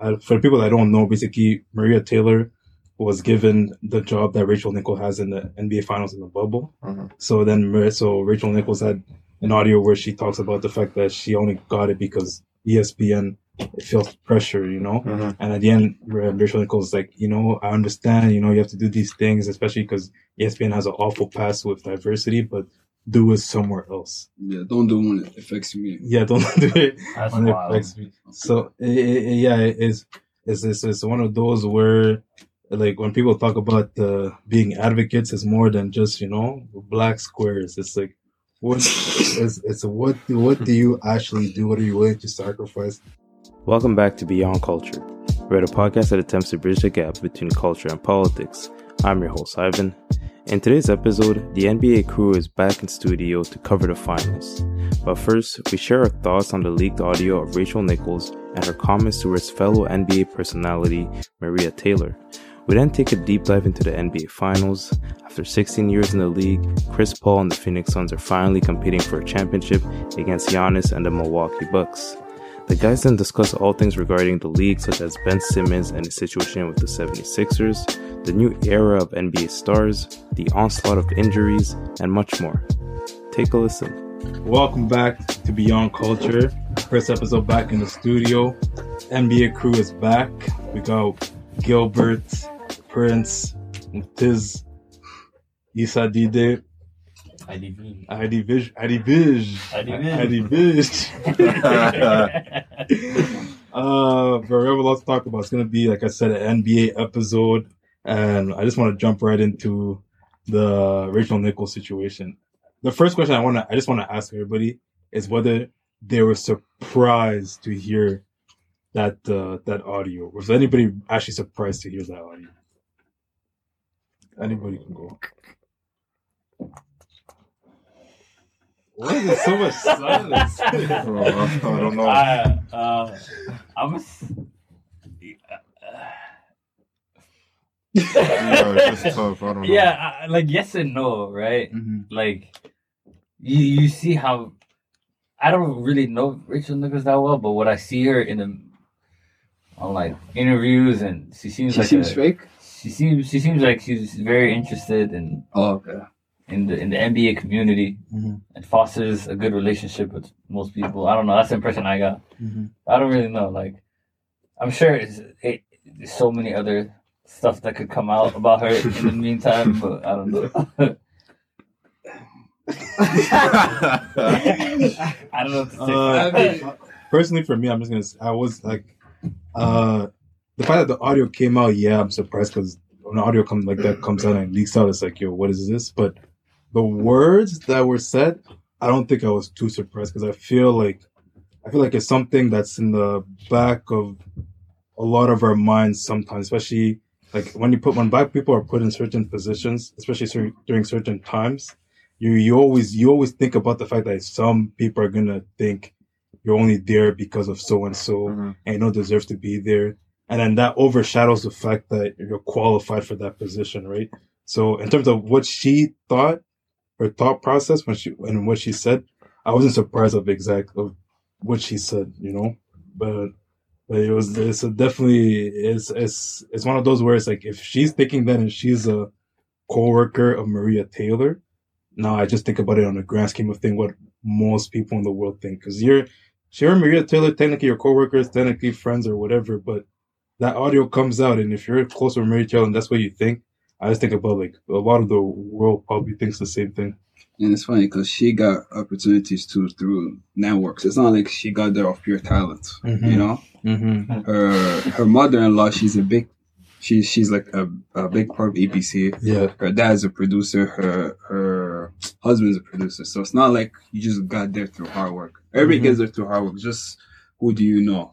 uh, for people that don't know, basically Maria Taylor was given the job that Rachel Nichols has in the NBA Finals in the bubble. Mhm. So then, so Rachel Nichols had an audio where she talks about the fact that she only got it because ESPN feels pressure, you know. Mhm. And at the end, Rachel Nichols is like, you know, I understand, you know, you have to do these things, especially because ESPN has an awful past with diversity, but do it somewhere else. Yeah, don't do when it affects me. Yeah, don't do it That's when it wild. affects me. So i i yeah, it's, it's it's it's one of those where like when people talk about uh, being advocates, it's more than just you know black squares. It's like what it's, it's what what do you actually do? What are you willing to sacrifice? Welcome back to Beyond Culture. We're at a podcast that attempts to bridge the gap between culture and politics. I'm your host, Ivan. In today's episode, the NBA crew is back in studio to cover the finals. But first, we share our thoughts on the leaked audio of Rachel Nichols and her comments towards fellow NBA personality Maria Taylor. We then take a deep dive into the NBA Finals. After 16 years in the league, Chris Paul and the Phoenix Suns are finally competing for a championship against Giannis and the Milwaukee Bucks. The guys then discuss all things regarding the league, such as Ben Simmons and his situation with the 76ers, the new era of NBA stars, the onslaught of injuries, and much more. Take a listen. Welcome back to Beyond Culture. First episode back in the studio. NBA crew is back. We got Gilbert, Prince, Tiz, Issa Dide, IDV. ID Vish, ID Vish, ID Vish. uh, but we have a lot to talk about. It's gonna be, like I said, an NBA episode, and I just want to jump right into the Rachel Nichols situation. The first question I want to, I just want to ask everybody is whether they were surprised to hear that uh, that audio. Was anybody actually surprised to hear that audio? Anybody can go. Why is there so much silence? Bro, I don't know. I, uh, I'm. s- yeah, just tough. I yeah, I, like yes and no, right? Mhm. Like you, you see how I don't really know Rachel Nichols that well, but what I see her in the on like interviews, and she seems She like seems a- fake. She seems she seems like she's very interested in Oh, okay. In the in the NBA community Mhm. and fosters a good relationship with most people. I don't know. That's the impression I got. Mhm. I don't really know. Like, I'm sure it's, it, there's so many other stuff that could come out about her in the meantime, but I don't know. I don't know what to say. Uh, personally, for me, I'm just gonna. Say, I was like, uh, the fact that the audio came out. Yeah, I'm surprised because when audio comes like that comes out and leaks out, it's like, yo, what is this? But the words that were said, I don't think I was too surprised because I feel like I feel like it's something that's in the back of a lot of our minds sometimes, especially like when you put when black people are put in certain positions, especially cer- during certain times. You you always you always think about the fact that some people are gonna think you're only there because of so and so Mhm. and you don't deserve to be there. And then that overshadows the fact that you're qualified for that position, right? So in terms of what she thought, her thought process when she and what she said, I wasn't surprised of exact of what she said, you know. But but it was it's a definitely it's it's it's one of those where it's like if she's thinking that and she's a co-worker of Maria Taylor, now I just think about it on the grand scheme of thing what most people in the world think because you're sure Maria Taylor technically your co-workers technically friends or whatever but that audio comes out and if you're close to Maria Taylor and that's what you think I just think about like a lot of the world probably thinks the same thing And it's funny because she got opportunities too through networks. It's not like she got there off pure talent. Mhm. You know, mm-hmm. her her mother in law. She's a big. She's she's like a, a big part of ABC. yeah Her dad's a producer. Her her husband's a producer. So it's not like you just got there through hard work. Everybody Mhm. gets there through hard work. Just who do you know?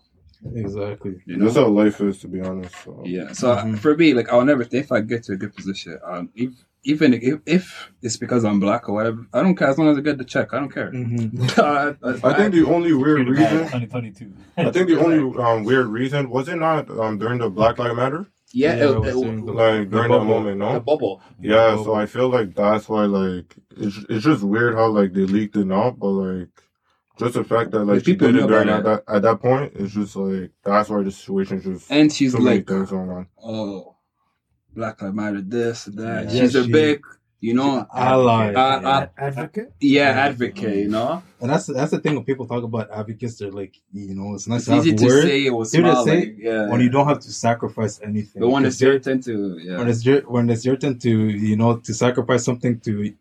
Exactly You know. That's how life is, to be honest. So. Yeah. So Mhm. for me, like I'll never if I get to a good position, um, if, even if, if it's because I'm black or whatever, I don't care as long as I get the check. I don't care. mm-hmm. I, I think the only weird reason, 2022. I think the only um, weird reason was it not um, during the Black Lives Matter, yeah, Yeah, it- I was it- like during that bubble. moment, the bubble. Yeah, bubble. so I feel like that's why like it's it's just weird how like they leaked it out, but like just the fact that like she people did knew it during at that at that point, it's just like that's why the situation just And she's so like, things going on. oh, Black Lives Matter, this, that. Yeah, she's a big, you know, ally. uh, uh, Advocate? yeah, advocate, you know? And that's that's the thing when people talk about advocates, they're like, you know, it's nice It's to easy to words say it was Easy to say like, yeah. when you don't have to sacrifice anything. But when it's your turn to, yeah. when it's your when it's your turn to you know to sacrifice something to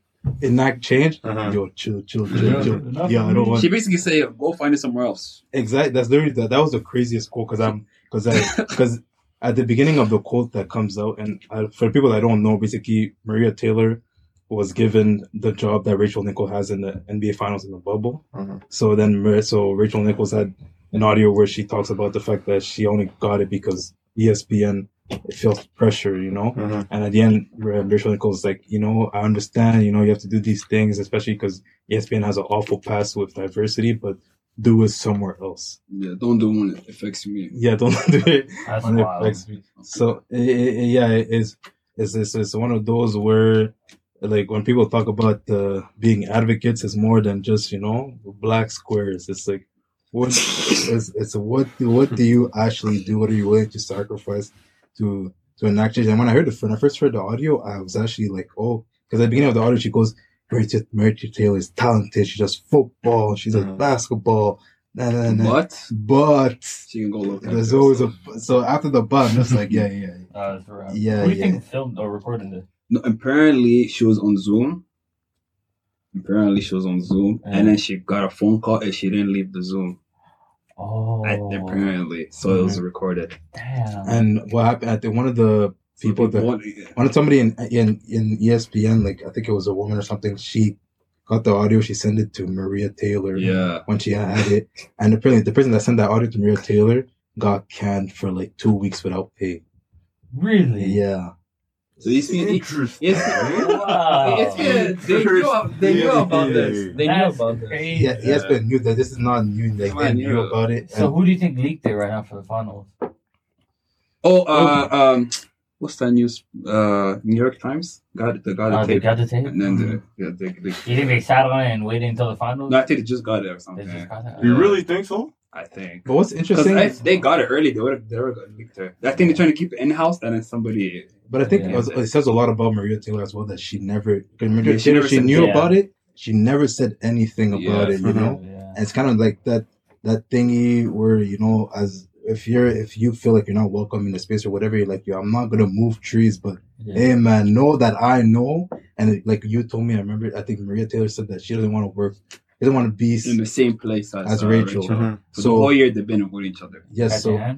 enact change, Uh-huh. yo, chill, chill, Yeah, chill, chill. Yeah, I don't want She basically say, go find it somewhere else. exactly. That's literally that. That was the craziest quote because I'm because I because at the beginning of the quote that comes out, and uh, for people that don't know, basically Maria Taylor was given the job that Rachel Nichols has in the NBA Finals in the bubble. Mhm. So then, so Rachel Nichols had an audio where she talks about the fact that she only got it because E ESPN feels pressure, you know. Mhm. And at the end, Ra- Rachel Nichols is like, you know, I understand, you know, you have to do these things, especially because ESPN has an awful past with diversity, but do it somewhere else. Yeah, don't do one that affects me. Yeah, don't do it That's when it affects me. So i i yeah, it's, it's it's it's one of those where like when people talk about uh, being advocates, it's more than just you know black squares. It's like what it's, it's what what do you actually do? What are you willing to sacrifice to to enact change? And when I heard it, when I first heard the audio, I was actually like, oh, because at the beginning of the audio, she goes, "Mary Mary Taylor is talented. She does football. She does Mhm. basketball." Nah, nah, nah. But But she can go look there's always a so after the but, I'm just like, yeah, yeah, yeah. Uh, that's right. Yeah, Who do you yeah. think filmed or recorded it? No, apparently she was on Zoom. Apparently she was on Zoom, Yeah. and then she got a phone call and she didn't leave the Zoom. Oh, I- apparently, so it was recorded. damn. And what happened? I think one of the people that one of somebody in in in ESPN, like I think it was a woman or something. She got the audio. She sent it to Maria Taylor. yeah, When she had it, and apparently the person that sent that audio to Maria Taylor got canned for like two weeks without pay. really? Yeah. So you see, Interesting. yes, Wow. yes, yeah, they knew, they knew about this. They knew That's about this. crazy. Yeah, ESPN knew that this is not new. Like Come on, they knew yeah. about it. So who do you think leaked it right now for the finals? Oh, uh, um, what's that news? Uh, New York Times got it. They got Uh, it they tape, got the tape. and then the, yeah, they, they, You think they sat on it and waited until the finals? no, I think they just got it or They something. just got it? You really think so? I think. but what's interesting? if they got it early, they would have they would have leaked it. I think they're trying to keep it in house, and then somebody. But I think Yeah. it, was- it says a lot about Maria Taylor as well that she never, because Maria Yeah, she Taylor, never she said- knew yeah. about it. She never said anything about Yeah. it, you know? Yeah. And it's kind of like that, that thingy where, you know, as if you're, if you feel like you're not welcome in the space or whatever, you're like, yo, I'm not going to move trees, but Yeah. hey, man, know that I know. And it, like you told me, I remember, I think Maria Taylor said that she doesn't want to work, she doesn't want to be, in the same place as, As uh, Rachel. Rachel. Mhm. So, So- the whole year they've been with each other. yes, At so.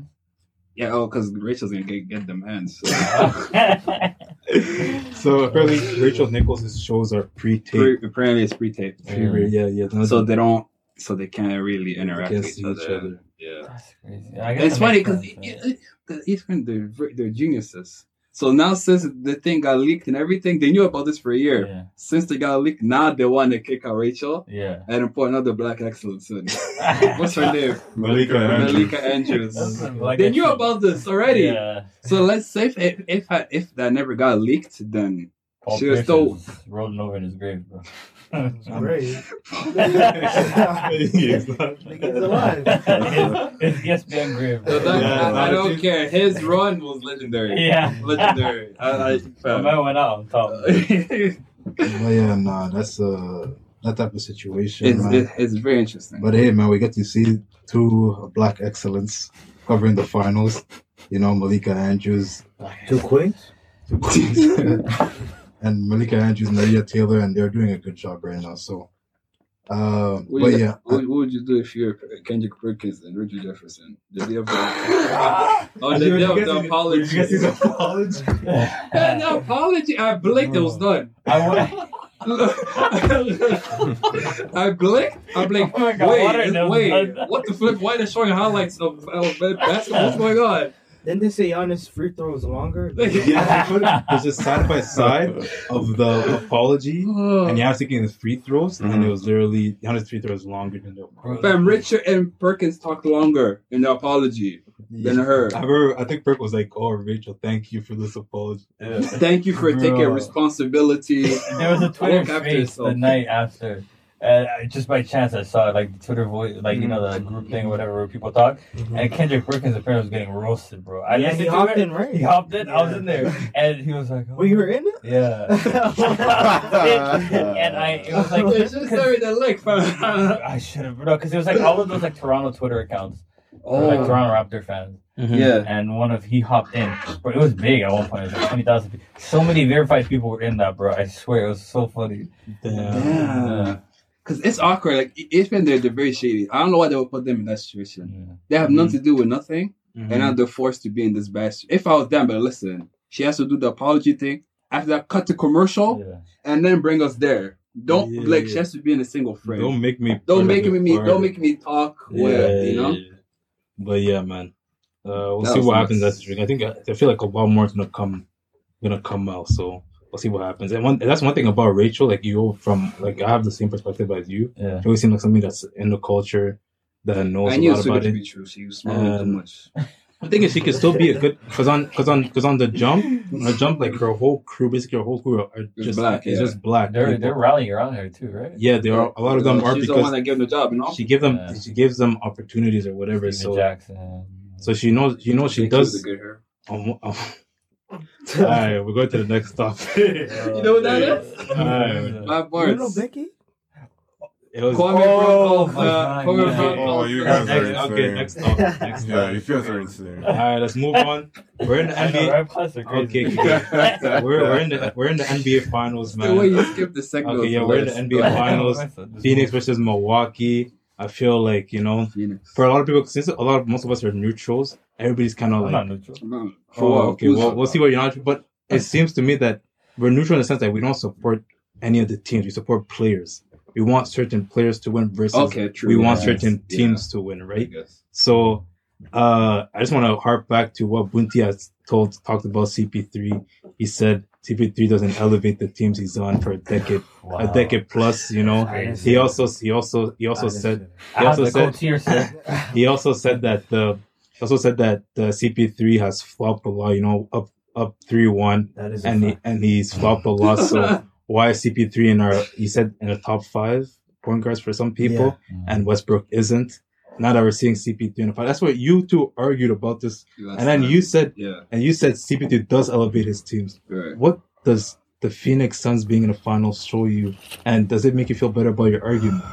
Yeah, oh, because Rachel's gonna get, get them hands. So. so apparently Rachel Nichols' shows are pre-taped. Pre- apparently, it's pre-taped, Pre- yeah, yeah. no, so they don't, so they can't really interact with each each other. other. Yeah, That's crazy. I guess it's that funny makes sense, because even they're ver- they're geniuses. So now, since the thing got leaked and everything, they knew about this for a year. Yeah. Since they got leaked, now they want to kick out Rachel Yeah. and then put another black excellence in. What's her name? Malika Andrews. Malika Andrews. Like they knew about this already. Yeah. So let's say if if if, I- if that never got leaked, then Paul She was Pierce so- is rolling over in his grave, bro. Great. He's not- Nigga's alive. it's ESPN grave. so that, Yeah, I, I don't she- care. His run was legendary. Yeah. legendary. I, I, The fam. man went out on top. But yeah, nah, that's uh that type of situation, man. it, it's very interesting. But hey, man, we get to see two black excellence covering the finals. You know, Malika Andrews two queens. Two queens? And Malika Andrews, Maria Taylor, and they're doing a good job right now. So, uh, what, but you- yeah, what, what would you do if you're Kendrick Perkins and Richard Jefferson? The day of the, oh, the day of the apology. apology? Yeah, the apology. I blinked. It was done. I went, I blinked. I blinked. Oh my God, wait, water, wait. What the flip? Why they're showing highlights of, of basketball? What's going on? Didn't they say Giannis' free throw was longer? yeah, it- it's just side by side of the apology, and Giannis taking his free throws, and mm-hmm. it was literally Giannis' free throws longer than the. Fam, Richard and Perkins talked longer in the apology than her. I remember, I think Perk was like, "Oh, Rachel, thank you for this apology." Thank you for taking Bro. responsibility. there was a Twitter Look after space the night after, And I, just by chance, I saw like the Twitter voice, like you know mm-hmm. the group thing, or whatever, where people talk. Mm-hmm. And Kendrick Perkins apparently was getting roasted, bro. I yeah, he hopped it. in, right? He hopped in. I was in there, and he was like, oh. Well, you were oh. in it? Yeah. and I, it was like, They should carry the link, fam. I should have, no, because it was like all of those like Toronto Twitter accounts, Oh, or, like Toronto Raptor fans, yeah. and one of he hopped in, bro. It was big at one point. It was like twenty thousand. So many verified people were in that, bro. I swear it was so funny. Damn. Yeah. Because it's awkward. Like, it's been they're, they're very shady. I don't know why they would put them in that situation. They have nothing to do with nothing, Mhm. and now they're forced to be in this bad. situ- If I was them, but listen, she has to do the apology thing. After that, cut to commercial, Yeah. and then bring us there. Don't Yeah, like yeah. she has to be in a single frame. Don't make me. Don't make me part Don't make me talk. Yeah, with, you know. yeah, yeah. But yeah, man. Uh, we'll That see what nuts. happens next week. I think I feel like a lot more is gonna come, gonna come out. So we'll see what happens. And one that's one thing about Rachel. Like you go from like I have the same perspective as you. Yeah. She always seems like something that's in the culture that knows I a knew it lot was too about good to it. be true. She was smiling too much. The thing is, she could still be a good because on because on because on the jump, on the jump, like her whole crew, basically her whole crew are just black, It's yeah. just black. They're people. they're rallying around her too, right? yeah, they are. A lot of them are She's the one because that gave them the job, you know. she give them Yeah. she gives them opportunities or whatever. Steven So Jackson. so she knows you know she They choose does. good hair. Um, um, all right, we're going to the next topic. You know what that is? Alright. Five You know. Becky? It was Kwame Oh, Brown, uh, Kwame yeah. Brown, Oh, you guys are next, okay, insane. next topic. Next Yeah, topic. you guys are insane. All right, let's move on. We're in the I know, NBA. rap class are crazy. Okay, okay. We're we're in the we're in the NBA finals, man. The way you skip the segment. Okay, yeah, we're in the. NBA finals. Phoenix versus Milwaukee. I feel like you know, Phoenix. for a lot of people, since a lot of most of us are neutrals, everybody's kind of like, not neutral. No, For oh, okay, well, we'll see what you're not. But it seems to me that we're neutral in the sense that we don't support any of the teams. We support players. We want certain players to win versus Okay, true. we want yeah. certain Yeah, teams to win, right? guess. So uh I just want to harp back to what Bunty has told talked about CP3. He said CP3 doesn't elevate the teams he's on for a decade, Wow. a decade plus. You know, he also he also he also said he also said coach here, sir. he also said that the he also said that uh, the CP3 has flopped a lot. You know, up up three one, that. That is a and he, and he's flopped a lot. So why is CP3 in our he said in the top five point guards for some people, and Westbrook isn't. Now that we're seeing CP3 in the final, that's what you two argued about this, Last and then time. you said Yeah, and you said CP3 does elevate his teams. right. What does the Phoenix Suns being in the finals show you, and does it make you feel better about your argument?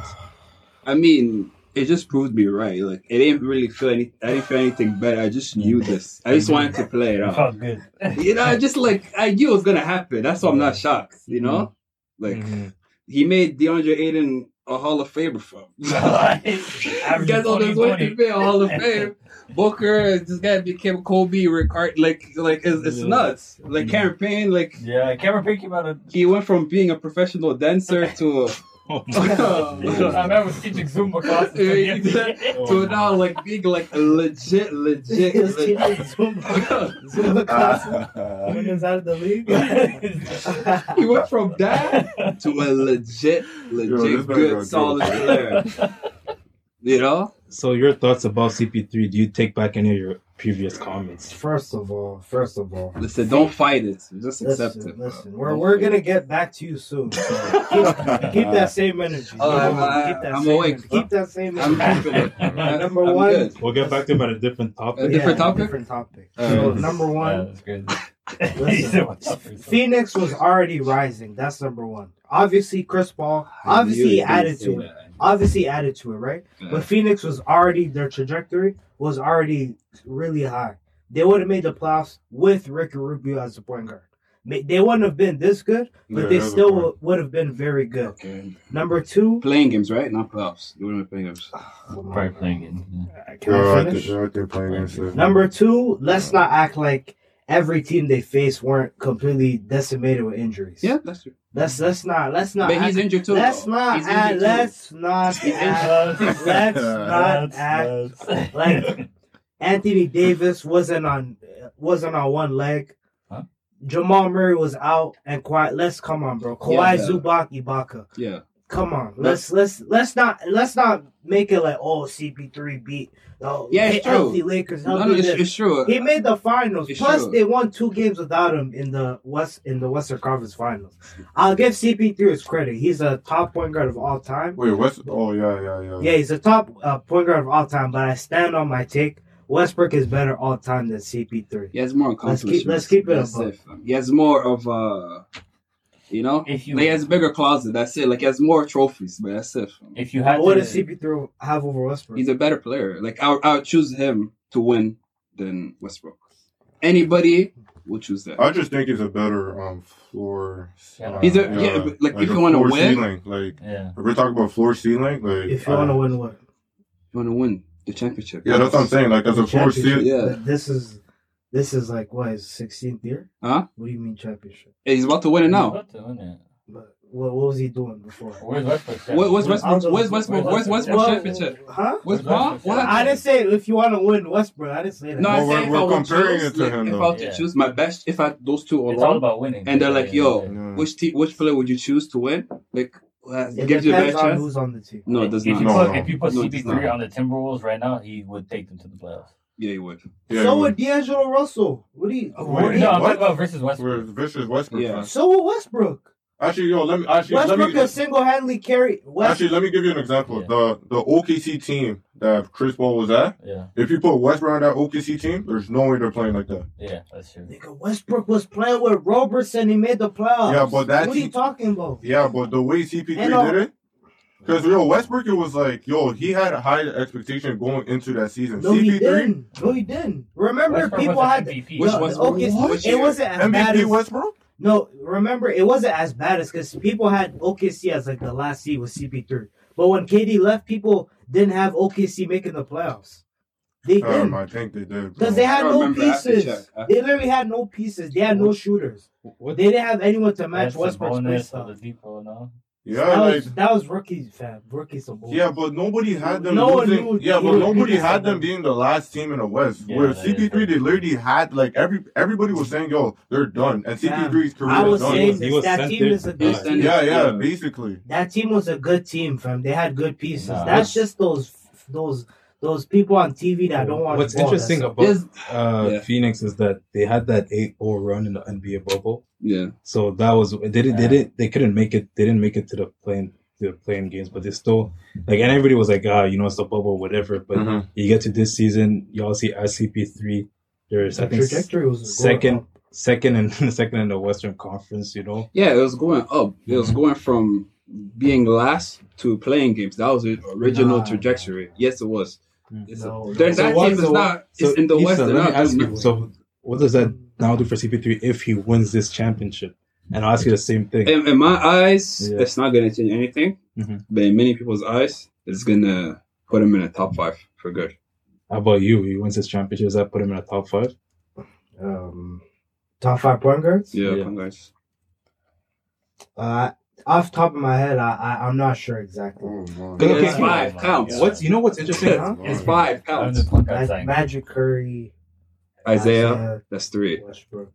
I mean, it just proved me right. Like, it didn't really feel any. I didn't feel anything better. I just knew this. I just wanted to play it It out. felt good. You know, I just like I knew it was gonna happen. That's why I'm not shocked. You know, like Mhm. he made DeAndre Ayton a Hall of Famer from. Guys on his way to be a Hall of Fame. Booker, this guy became Kobe, Rick Hart, like, like it's, it's Yeah. nuts. Like Cameron Payne, like Yeah, Cameron Payne came out of. he went from being a professional dancer to a, Oh my I remember teaching Zumba classes. Yeah, exactly. to now like being like legit, legit. He was legit teaching Zumba. Zumba ah. classes. When he was out of the league. he went from that to a legit, legit, Yo, good, got solid good. player. You know? So your thoughts about CP3? Do you take back any of your previous comments? First of all, first of all, Listen, don't fight it. Just accept listen, it. bro. listen. We're, we're gonna get back to you soon. So keep, keep that same energy. Oh, I'm- I- keep that I'm same awake. energy. Keep that same I'm energy. keeping it. Number I'm one. good. We'll get back to him at a different A topic. different topic? Different topic. Uh, so number one, that's. Listen, said, "What's up, Chris?" Phoenix was already rising. That's number one. Obviously, Chris Paul. Obviously, knew he you were gonna added to it. That. Obviously, added to it, right? Yeah. But Phoenix was already their trajectory was already really high. They would have made the playoffs with Ricky Rubio as the point guard. They wouldn't have been this good, but Yeah, they still point. would- would have been very good. Okay. Number two, Playing games, right? Not playoffs. You wouldn't be playing games. Probably playing it. can You're I right finish? there, right there playing against. Number two, let's not act like every team they faced weren't completely decimated with injuries. Yeah, that's true. Let's let's not let's not. But act- he's injured too. let's though. not He's act, injured too. let's not He's act, injured. let's not act like Anthony Davis wasn't on wasn't on one leg. Huh? Jamal Murray was out and quiet. Let's come on, bro. Kawhi Yeah. Zubac, Ibaka. Yeah. Come on, let's let's let's not let's not make it like oh CP3 beat oh Yeah, it's true. healthy Lakers healthy no, it's, it's true. He made the finals. It's Plus, true. they won two games without him in the West in the Western Conference Finals. I'll give CP3 his credit. He's a top point guard of all time. Wait, what's? Oh yeah, yeah, yeah. Yeah, he's a top uh, point guard of all time. But I stand on my take. Westbrook is better all time than CP3. He has more Let's keep- let's keep it That's above. it. He has more of uh, you know, If you like, he has a bigger closet. That's it. Like he has more trophies, but that's it. if you had What to, does CP3 have over Westbrook? He's a better player. Like I, would- I would choose him to win than Westbrook. Anybody would choose that. I just think he's a better um floor. Yeah. He's a- yeah, but, like, if you wanna floor win- ceiling, like yeah. if we're talking about floor ceiling, like if you I- want to win what? You want to win the championship? yeah, that's what I'm saying. Like as a floor Championship. ceiling, Yeah. This is this is like what his 16th year? Huh? What do you mean championship? He's about to win it He's now. about to win it. But what, what was he doing before? Where's Westbrook? What- what's Westbrook? I don't. Where's Westbrook? Where's Westbrook championship? Huh? Where's what? Westbrook? What? I didn't say if you want to win Westbrook. I didn't say that. No, I Well, said we're- if we're I comparing choose, it to like, him, if though. I had to choose my best, if I those two It's all about winning. and they're like, yo, Yeah. which team, which player would you choose to win? Like, uh, it gives you a depends better on chance. who's on the team. No, it does if not. You put, no. If you put No, CP3 on the Timberwolves right now, he would take them to the playoffs. Yeah, you would. Yeah, so he would D'Angelo Russell. What do you? Oh, what wait, do you- no, I'm talking about versus Westbrook. vicious Westbrook. Yeah. fan. So would Westbrook. Actually, yo, let me actually Westbrook let me could single handedly carry. West- actually let me give you an example. Yeah. The the OKC team that Chris Paul was at. Yeah, If you put Westbrook on that OKC team, there's no way they're playing like that. yeah, that's true. Nigga, Westbrook was playing with Robertson. He made the playoffs. Yeah, but that What are you talking about? Yeah, but the way CP3 And, uh, did it, because yo Westbrook, it was like yo, he had a high expectation going into that season. No, he CP3, didn't. No, he didn't. Remember, Westbrook people had. MVP. Which No, Westbrook? okay, Which it year? wasn't as bad MVP as Westbrook. No, remember it wasn't as bad as because people had OKC as like the last seed with CP3. But when KD left, people didn't have OKC making the playoffs. They Um, didn't I think they did. because they had I no remember. I have to pieces. check. I have to They literally had no pieces. They had no shooters. What? They didn't have anyone to match That's Westbrook's play bonus style. of the Depot, no? Yeah, That like was that was rookie fam. Rookie Sabonis. yeah, but nobody had them. No one knew- yeah, but nobody had them being the last team in the West. Yeah, Where CP3, they literally had like every everybody was saying, "Yo, they're done," and CP3's career I is was done. saying He this. was that team there. is a good team. yeah, yeah, Yeah. basically. That team was a good team, fam. They had good pieces. Nah. That's just those those those people on TV that don't want. What's ball. interesting about uh, Yeah. Phoenix is that they had that 8-0 run in the NBA bubble. Yeah. So that was they didn't they didn't they couldn't make it they didn't make it to the playing to the playing games, but they still like and everybody was like ah you know it's the bubble whatever. But Mhm. you get to this season, y'all see ICP three. There's I think trajectory was second up. second and second in the Western Conference. You know, Yeah, it was going up. It was Mm-hmm. going from being last to playing games. That was the original Nah. trajectory. Yes, it was. It's No, There's So that what- team is so- not. so it's in the Issa, West. let me ask you. So what does that now I'll do for CP3 if he wins this championship? And I'll ask you the same thing. In, in my eyes, Yeah. it's not going to change anything. Mhm. But in many people's eyes, it's going to put him in a top five for good. How about you? He wins this championship. Does that put him in a top five? um, top five point guards. Yeah, Yeah. guards. Uh, off the top of my head, I, I I'm not sure exactly. Oh, okay. It's five my counts. God. What's you know what's interesting? Huh? It's five counts. the point guard Mag- sign. Magic Curry, Isaiah, that's three. Westbrook.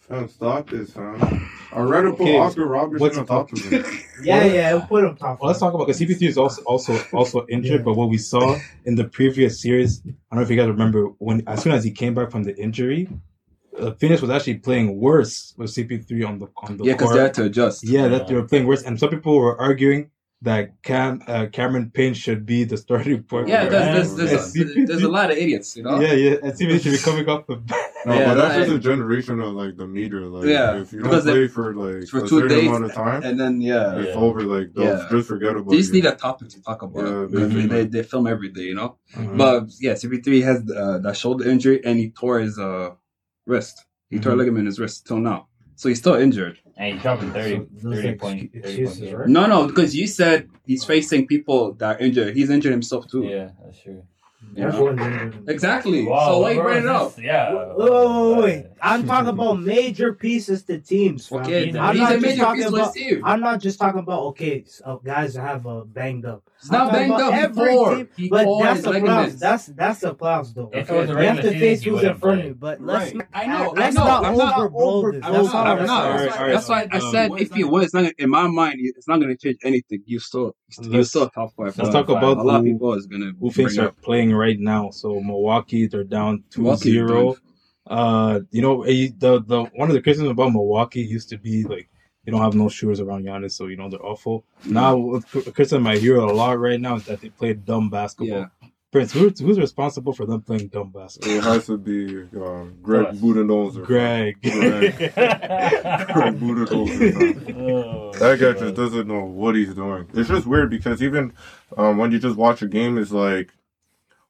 Fam, stop this, fam. I'd rather put Okay, Oscar Robertson what's- on top of him. Yeah, yeah, we'll put him top. Well, let's talk about because CP3 is also also also injured. Yeah. But what we saw in the previous series, I don't know if you guys remember when as soon as he came back from the injury, uh, Phoenix was actually playing worse with CP3 on the on the Yeah, because they had to adjust. Yeah, that they were playing worse, and some people were arguing that Cam uh, Cameron Payne should be the starting point. Yeah, there's, there's, there's, a, there's a lot of idiots, you know? yeah, yeah, and CP3 should be coming off the bench. No, Yeah, but that's that- just a generation of like the meter. Like, Yeah, if you don't they- play for like for a two certain days, amount of time, And then, yeah. it's Yeah. over. Like, they'll Yeah. just forget about They just you. need a topic to talk about. Yeah, because they they, they, they film every day, you know? Mhm. But yeah, CP3 has uh, that shoulder injury and he tore his uh, wrist. He tore a ligament in his wrist till now. So he's still injured. And he's dropping 30, So those 30 are point, 30 excuses, right? No, no, because you said he's facing people that are injured. He's injured himself too. Yeah, that's true. You know? Everyone's injured. Exactly. Wow, so why you bring it up? Yeah. Wait, wait, wait, wait. I'm talking about major pieces to teams. fam. Okay, He's- I'm he's not a just major talking about- his team. I'm not just talking about okay, so guys have a banged up. It's I'm not banged up. He every tore. team, He But that's his the playoffs. That's that's the playoffs though. If it Okay. was You have to face he who's in front of play. you. But let's Right. I know. I let's know. not I'm not overblow this. I'm That's not. I'm I'm not. saying. Alright, That's why, alright, that's why I um, said what if he was, it's not gonna, in my mind, it's not going to change anything. You still, you Let's- still top five. Let's Uh, talk about a lot of who- people is going to who thinks bring are up. playing right now. So Milwaukee, they're down 2-0. Milwaukee. Uh, you know, the the one of the criticisms about Milwaukee used to be like you don't have no shooters around Giannis, so you know they're awful. Now, what cr- criticism I hear a lot right now is that they play dumb basketball. Yeah. Prince, who's, who's responsible for them playing dumb basketball? It has to be uh, Greg Us. Budenholzer. Greg. Greg. Greg Budenholzer. Oh, That guy God. just doesn't know what he's doing. It's just weird because even um, when you just watch a game, it's like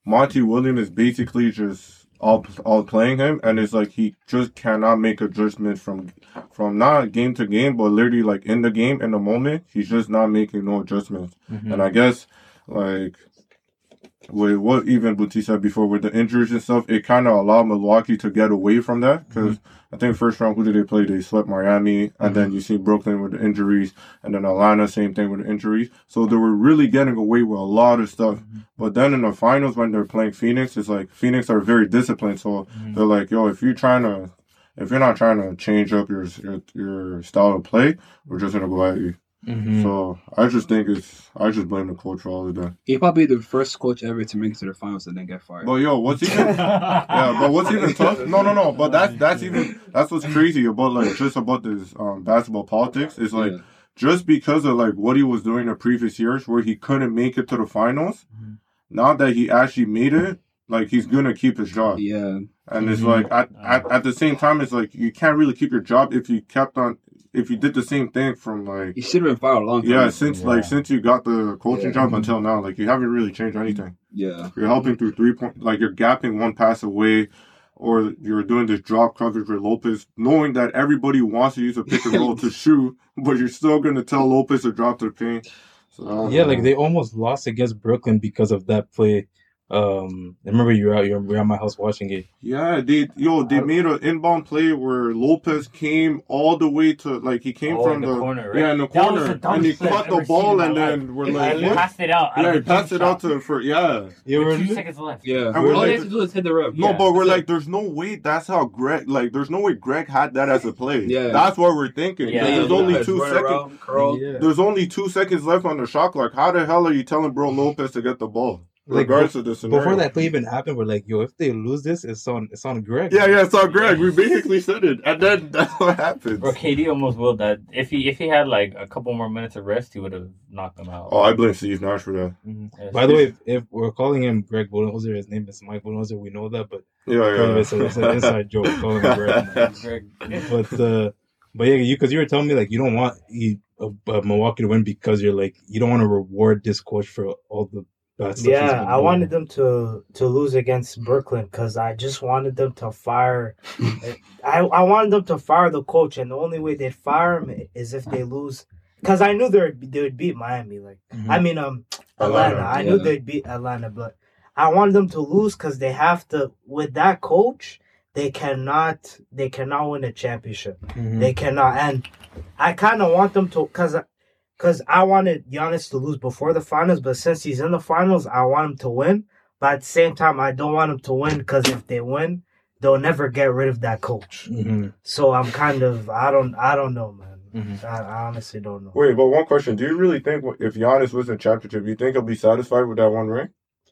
Monty Williams is basically just all all playing him, and it's like he just cannot make adjustments from from not game to game, but literally like in the game in the moment, he's just not making no adjustments. Mhm. And I guess like with what even Buti said before with the injuries and stuff, it kind of allowed Milwaukee to get away from that because mm-hmm. I think first round who did they play? They swept Miami, and then mm-hmm. you see Brooklyn with the injuries, and then Atlanta same thing with the injuries. So they were really getting away with a lot of stuff. Mm-hmm. But then in the finals when they're playing Phoenix, it's like Phoenix are very disciplined. So they're like, yo, if you're trying to, if you're not trying to change up your your, your style of play, we're just gonna go at you. Mhm. So I just think it's I just blame the coach for all of that. He probably the first coach ever to make it to the finals and then get fired. But yo, what's even yeah, but what's even tough? No, no, no. But that's that's even that's what's crazy about like just about this um basketball politics is like Yeah. just because of like what he was doing the previous years where he couldn't make it to the finals. Mhm. Now that he actually made it, like he's gonna keep his job. yeah, And it's Mhm. like at, at at the same time, it's like you can't really keep your job if you kept on if you did the same thing from like you should have been fired a long time. yeah since Yeah. like since you got the coaching Yeah. job until now, like you haven't really changed anything. yeah. You're helping through three point, like you're gapping one pass away, or you're doing this drop coverage with Lopez, knowing that everybody wants to use a pick and roll to shoot, but you're still gonna tell Lopez to drop the paint. So, Yeah, know. like they almost lost against Brooklyn because of that play. Um, I remember you were out, you were at my house watching it. yeah, they yo they made an inbound play where Lopez came all the way to like he came Oh, from in the corner, right? yeah in the That was corner the and he play caught the ball and my then we're like what? passed it out. out Yeah, he passed jump it out shot to for yeah. You with were two seconds left. Yeah, And all we're they like- have to do is hit the rim. No, Yeah. but we're like, there's no way that's how Greg, like, there's no way Greg had that as a play. Yeah. That's what we're thinking. Yeah, There's yeah, only two seconds. around, curl. Yeah. There's only two seconds left on the shot clock. How the hell are you telling Bro Lopez to get the ball? Like, Regardless of the scenario. Before that play even happened, we're like, yo, if they lose this, it's on it's on Greg. Yeah, yeah, it's on Greg. We basically said it. And then that's what happens. Bro, KD almost willed that. If he if he had like a couple more minutes of rest, he would have knocked them out. Oh, I blame Steve Nash for that. Mhm. Yeah, By the way, if, if we're calling him Greg Budenholzer, his name is Mike Budenholzer. We know that, but Yeah, part yeah. it's, it's an inside joke calling him Greg. Greg- but uh, but yeah, you because you were telling me like you don't want you, uh, uh, Milwaukee to win because you're like you don't want to reward this coach for all the he's Yeah, I wanted them to to lose against Brooklyn because I just wanted them to fire. I I wanted them to fire the coach, and the only way they'd fire him is if they lose. Because I knew they would they would beat Miami. Like Mhm. I mean, um, Atlanta. Atlanta, I knew yeah. they'd beat Atlanta, but I wanted them to lose because they have to. With that coach, they cannot they cannot win a championship. Mhm. They cannot, and I kind of want them to because because I wanted Giannis to lose before the finals, but since he's in the finals, I want him to win. But at the same time, I don't want him to win because if they win, they'll never get rid of that coach. Mhm. So I'm kind of I don't I don't know, man. Mhm. I, I honestly don't know. Wait, but one question. Do you really think if Giannis was in championship, you think he'll be satisfied with that one ring?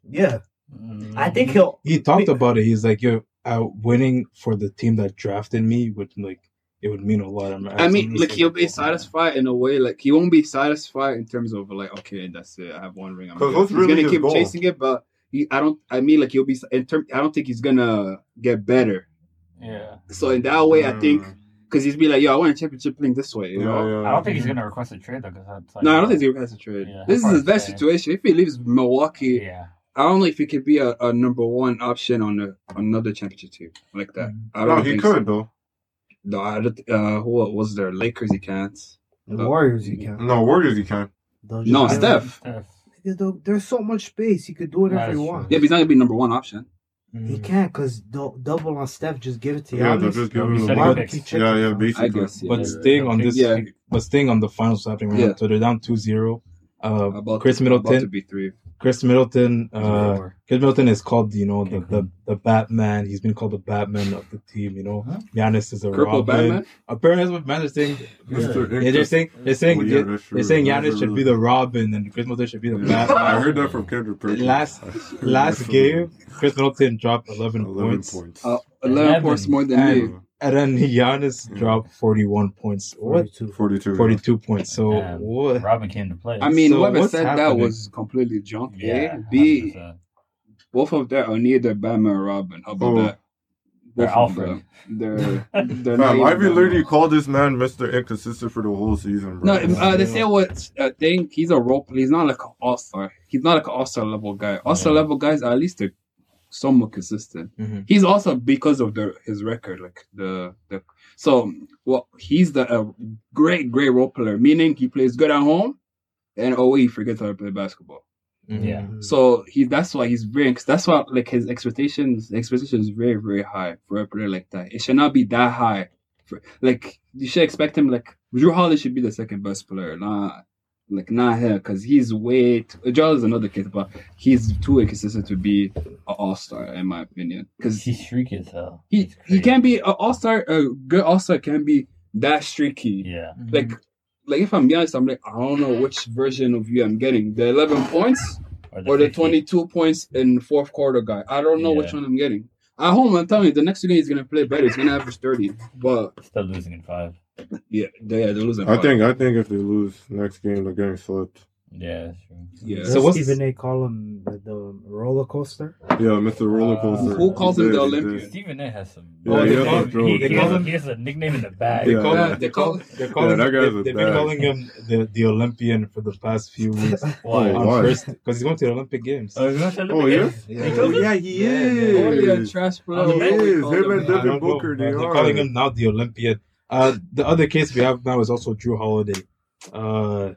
Yeah, Mm, I think he'll. He talked about it. He's like, yo, uh, winning for the team that drafted me would like it would mean a lot. I'm I mean, like he'll be satisfied. satisfied in a way. Like he won't be satisfied in terms of like, okay, that's it. I have one ring. I'm 'Cause good. what's He's really gonna keep goal? chasing it, but he, I don't. I mean, like he'll be in term. I don't think he's gonna get better. Yeah, So in that way, I think Mm. because he's be like, yo, I want a championship ring this way. You Yeah, know? yeah. I don't think he's gonna request a trade though. Cause that's like, No, I don't think he has a trade. Yeah, this is how his best is situation. If he leaves Milwaukee, Yeah, I don't know if he could be a, a number one option on a, another championship team like that. I don't No, he could So. though. No, I don't, uh, who was there? Lakers, he can't. The Warriors, you can. No, Warriors he can. They'll No, give Steph. Steph. the- there's so much space. He could do whatever That's he true. wants. Yeah, but he's not gonna be number one option. He can't because double on Steph. Just give it to you. Yeah, they'll Giannis. just give him the said he ball. picks. Yeah, yeah, I basically. guess. Yeah. But Yeah. staying on this, Yeah. but staying on the finals happening right Yeah. now, so they're down 2-0. Uh, About, Khris About to Middleton, be three. Khris Middleton, uh, Khris Middleton is called, you know, the, the the Batman. He's been called the Batman of the team. You know, Huh? Giannis is a Purple Robin. Batman. Apparently, that's what man is saying. Mr. Yeah, they're saying they're saying Oh, yeah, that's true. they're saying That's Giannis should be the Robin and Khris Middleton should be the Yeah. Batman. I heard that from Kendrick Perkins. Last- Last game, Khris Middleton dropped 11, 11 points, points. Uh, Eleven Eleven. points more than And- me. And then Giannis Yeah. dropped 41 points. What? 42. 42. 42 points. So Damn. what? Robin came to play. I mean, So whoever what's said that was completely drunk. yeah, A, B, 100%. both of them are neither Batman or Robin. How about Oh. that? They're Both Alfred. They're they're not Fam, Ivy Batman. literally called this man Mr. Inconsistent for the whole season, No, bro. uh, they say what uh, thing. He's a role. He's not like an all star. He's not like an all star level guy. All star Yeah. level guys are at least they're somewhat consistent. Mhm. He's also because of the his record, like the the. So well, he's the uh, great great role player. Meaning he plays good at home, and away he forgets how to play basketball. Mhm. Yeah. So he that's why he's very that's why like his expectations expectations very very high for a player like that. It should not be that high. For, like you should expect him like Jrue Holiday should be the second best player, not like not him because he's way. Too, Joel is another kid, but he's too inconsistent to be an all star in my opinion. Because He's streaky as hell. he he can't be an all star. A good all star can be that streaky. Yeah. Mm-hmm. Like like if I'm being honest, I'm like I don't know which version of you I'm getting. The 11 points or the 50. 22 points in fourth quarter guy. I don't know which one I'm getting. At home, I'm telling you, the next game he's gonna play better. He's gonna average 30. But Still losing in five. Yeah, they, yeah, they're losing. I think I think if they lose next game, they're getting swept. Yeah. Yeah. So So what's- Stephen A. call him the, the roller coaster? Yeah, Mr. Roller uh, Coaster. Who calls He him did, the. Olympian? Stephen A has some. Yeah, Oh, he they has call- he, he, they has call him- he has a nickname in the bag. They call Yeah, him, they they call, call- they're calling, that guy's they, a they've been calling him the, the Olympian for the past few weeks. Why? Oh, why? because he's going to the Olympic Games. Oh, he's gonna Oh, yeah? Yeah. Oh, yeah, he Yeah, Only a is. Oh, trash player. On the He bench. is. Call Him him and Devin Booker, They're calling him now the Olympian. Uh, the other case we have now is also Jrue Holiday. Uh,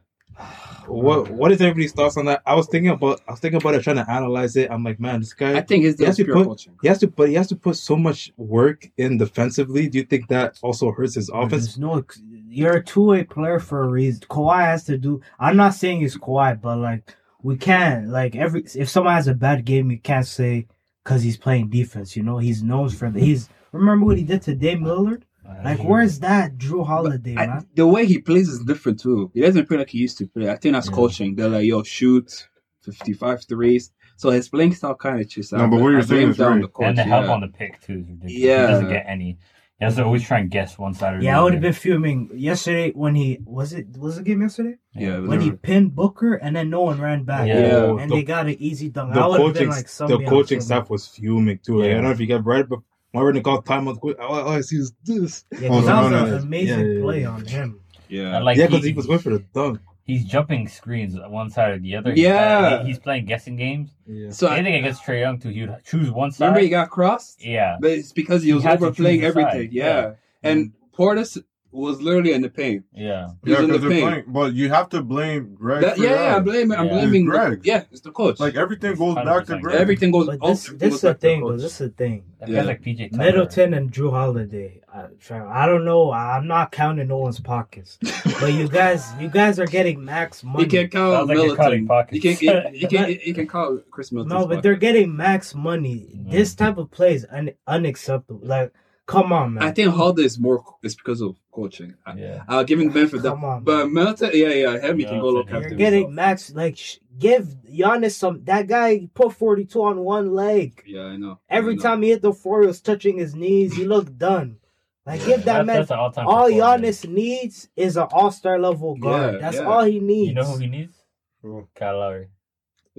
what what is everybody's thoughts on that? I was thinking about I was thinking about it, trying to analyze it. I'm like, man, this guy I think his deal Yes, is put- coaching. he has to but he has to put so much work in defensively. Do you think that also hurts his offense? There's no, you're a two way player for a reason. Kawhi has to do. I'm not saying he's Kawhi, but like we can't like every if someone has a bad game, you can't say because he's playing defense. You know, he's known for the. He's remember what he did to Dame Lillard. Like, where's that Jrue Holiday, I- man? the way he plays is different too. He doesn't play like he used to play. I think that's Yeah. coaching. They're like, yo, shoot 55 threes. So his playing style kind of just. No, but um, what you're saying is right. and the help yeah. on the pick too is ridiculous. Yeah. He doesn't get any. He has to always try and guess one side or the Yeah, I would have been fuming yesterday when he was it was the game yesterday Yeah, when he pinned Booker and then no one ran back. Yeah. Yeah. and the, they got an easy dunk. the I would have coaching been like the coaching else. staff was fuming too. Like, I don't know if you get right, but when they called timeout, all, all I see is this. Yeah, Oh, 'cause that was no, an amazing Yeah, yeah, play yeah. on him. Yeah. And, like yeah, because he was going for the dunk. he's jumping screens one side or the other. Yeah. He- he's playing guessing games. Yeah. So I, Anything against Trae Young too, he would choose one side. remember he got crossed? yeah. But it's because he He was had overplaying choose a side, everything. Yeah. yeah. And Portis was literally in the paint. Yeah. He was Yeah, in the because they're playing. But you have to blame Greg. That- for yeah, yeah. I'm blaming. I'm Yeah. blaming. It's The, Greg. yeah, it's the coach. Like everything goes back to Greg. everything goes. But all- this, goes this is the thing, though. This is the thing. That Yeah. like PJ Tucker. Middleton and Jrue Holiday. Uh, I, I don't know. I'm not counting no one's pockets, but you guys, you guys are getting max money. You can't count Sounds like you're cutting Middleton. pockets. You can you, you can you can call Khris Middleton. no, but they're getting max money. This type of play is un- unacceptable. Like, come on, man. I think Holiday is more. It's because of coaching. I, Yeah. I'll give him the benefit of that. Come on, But Middleton, yeah, yeah, him he can go look Middleton, after You're getting himself. max. Like, sh- give Giannis some. That guy put 42 on one leg. Yeah, I know. Every I know. time he hit the floor, he was touching his knees. He looked done. Like, give that That's- man. that's all-time All. Giannis needs is an all star level guard. Yeah, That's yeah. all he needs. You know who he needs? Who? Kyle Lowry.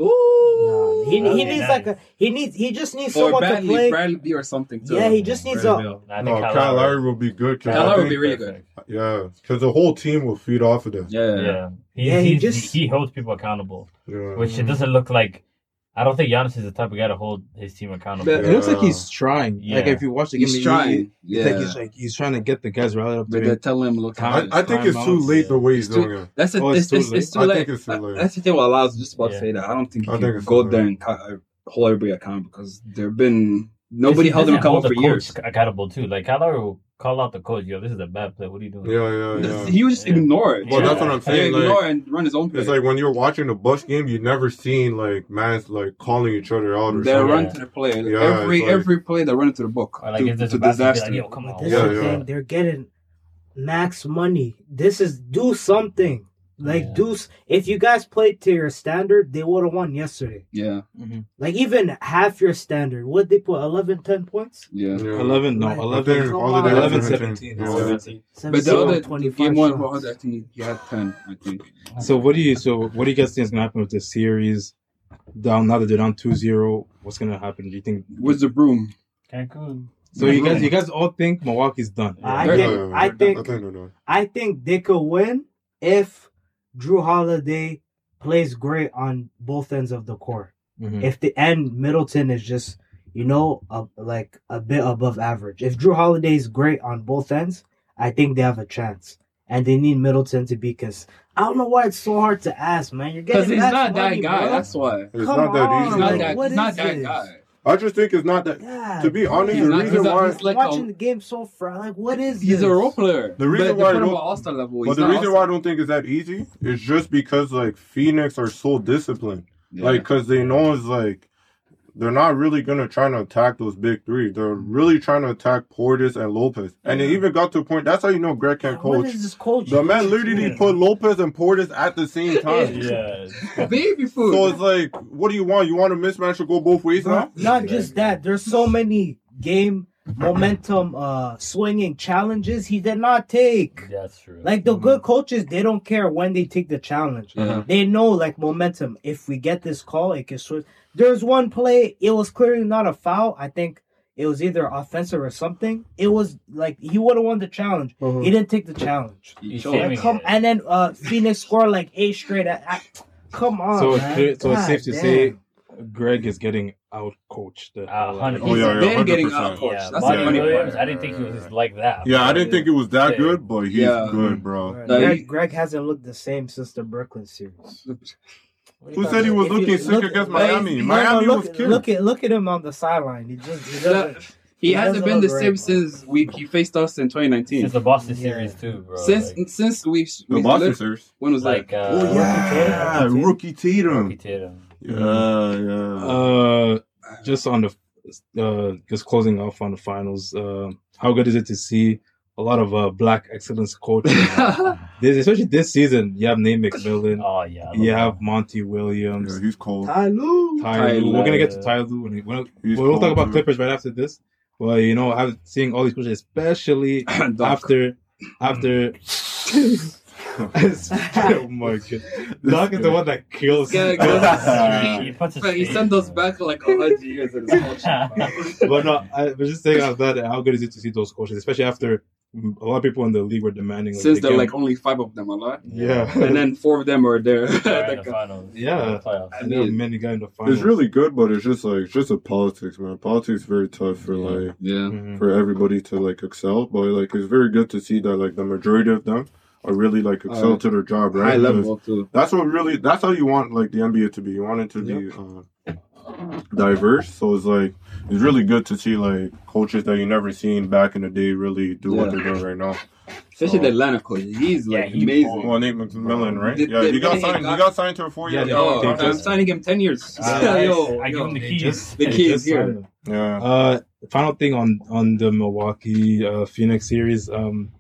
Ooh, Nah, he, he needs nice. like a he needs he just needs or someone to Bradley, play. Bradley Beal or something. Too. Yeah, he just needs Bradley a- Beal. I think No, Kyle Lowry will be good. Kyle I Lowry think- would be really good. Yeah, because the whole team will feed off of this. Yeah, yeah. Yeah. He, Yeah, he just- he holds people accountable, Yeah. which it doesn't look like I don't think Giannis is the type of guy to hold his team accountable. But It looks like he's trying. Like if you watch the game, He's trying. he- Yeah. like he's like he's trying to get the guys riled up. But they're telling him, look, I, I think it's too Timeouts, late the way he's doing it. That's a, Oh, it's, it's it's, too it's, too late? I think it's too late. That's the thing. What was just about Yeah. to say that. I don't think I you think can it's go too there late. and ca- uh, hold everybody accountable because there've been nobody held Doesn't them accountable for the years. coach accountable too. Like Kyler will call out the coach. Yo, this is a bad play. What are you doing? Yeah, yeah, yeah. He would just Yeah. ignore it. Well, that's what I'm He saying, ignore like- and run his own play. It's like when you're watching the Bucks game, you never seen like man's like calling each other out or they something. They run to the play. Yeah, every like- every play they run into the book. Or like to, if there's to a disaster. like, yo, come on. This Yeah, is yeah. thing. They're getting max money. This is do something. Like Yeah. do s- if you guys played to your standard, they would have won yesterday. yeah, mm-hmm. Like even half your standard. What they put 11, 10 points? yeah. Yeah. Eleven, no, Like, eleven, think come Holiday on. had 11, 17. 17. Yeah. 17. But the other 25 game one, shots. I think he had ten. I think. So what do you? So what do you guys think is gonna happen with this series? Down now that they're down 2-0, What's gonna happen? Do you think? Where's the broom? Cancun. So you guys, you guys all think Milwaukee's done? I They're- think, I I think, think they're done. I think they could win if Jrue Holiday plays great on both ends of the court. Mhm. If the end Middleton is just, you know, a, like a bit above average. If Jrue Holiday is great on both ends, I think they have a chance. And they need Middleton to be because I don't know why it's so hard to ask, man. You're getting Because he's max not that guy. bro. That's why. It's Come not that on, He's easy. not like, that. what He's not that this? guy. I just think it's not that. God, To be honest, the man. reason he's, a- why- he's like watching a, the game so far, like what is he's this? a role player. The reason but why I they put him don't- at all-star level. But He's the not reason why I don't think it's that easy is just because like Phoenix are so disciplined. Yeah. Like, cause they know it's like they're not really gonna try to attack those big three. They're mm-hmm. really trying to attack Portis and Lopez. And it even got to a point. That's how you know Greg can't What coach. is this coach? The man literally doing? put Lopez and Portis at the same time. Yeah. baby food. So it's like, what do you want? You want a mismatch to go both ways now? Not, not just that. There's so many game momentum uh swinging challenges he did not take. That's true. Like the good coaches, they don't care when they take the challenge. Yeah. They know like momentum. If we get this call, it can switch. There's one play, it was clearly not a foul. I think it was either offensive or something. It was like he would have won the challenge. He didn't take the challenge. He He's showed. come and then uh Phoenix scored like eight straight. I, I- come on, So it's man. clear- so it's God safe to damn. say Greg is getting out coached. Uh, hundred Oh, yeah, He's yeah, getting 100%. out coached. Yeah, That's Monty Williams, part. I didn't think he was like that. Yeah, I didn't think it was that Yeah. good, but he's Yeah. good, bro. Right. No, Greg, he- Greg hasn't looked the same since the Brooklyn series. Who said he was If you looking sick look- against like, Miami? no, no, Miami look, was killing. Look at look at him on the sideline. He just he doesn't. He He hasn't been the look same right, since we he faced us in 2019. Since the Boston Yeah. series too, bro. Since like, since we The we Boston lit- series. when was like that? uh, Oh, yeah. Yeah, rookie Tatum. Rookie Tatum. Yeah, yeah. Uh, just on the, uh, just closing off on the finals. Uh, how good is it to see a lot of uh black excellence coaches? this, especially this season, you have Nate McMillan, Oh yeah. I love you that. have Monty Williams, yeah, he's cold. Ty Lue. Ty Ty Lue. Lue. We're gonna get to Ty Lue when we, we'll, He's we'll talk about too. Clippers right after this. Well, you know, I'm seeing all these coaches, especially after after. oh my god, Doc is the one that kills. Yeah, kills- He puts But he sent in us back like a hundred years in his culture. but no, I was just saying about that. How good is it to see those coaches, especially after a lot of people in the league were demanding. Like, Since they there are like only five of them alive, yeah, and then four of them are there. In the finals. Yeah. Playoffs. and there many guys in the finals. It's really good, but it's just like it's just a politics, man. Politics is very tough for like yeah. Mhm. for everybody to like excel. But like it's very good to see that like the majority of them are really like excel Uh, to their job, right? High 'Cause level too. That's what really that's how you want like the NBA to be. You want it to be uh, diverse. So it's like it's really good to see like coaches that you never seen back in the day really do what they're doing right now. Especially So- the Atlanta coach. He's Yeah, like he amazing. Well, Nate McMillan, right? Did- yeah, did- he got did he signed. He got- got signed to a four-year Yeah, deal. Oh, I'm just- signing him ten years. Ah, yo, I give yo. him the keys. just- The they key just is here. Yeah. Uh, final thing on on the Milwaukee uh, Phoenix series. Um,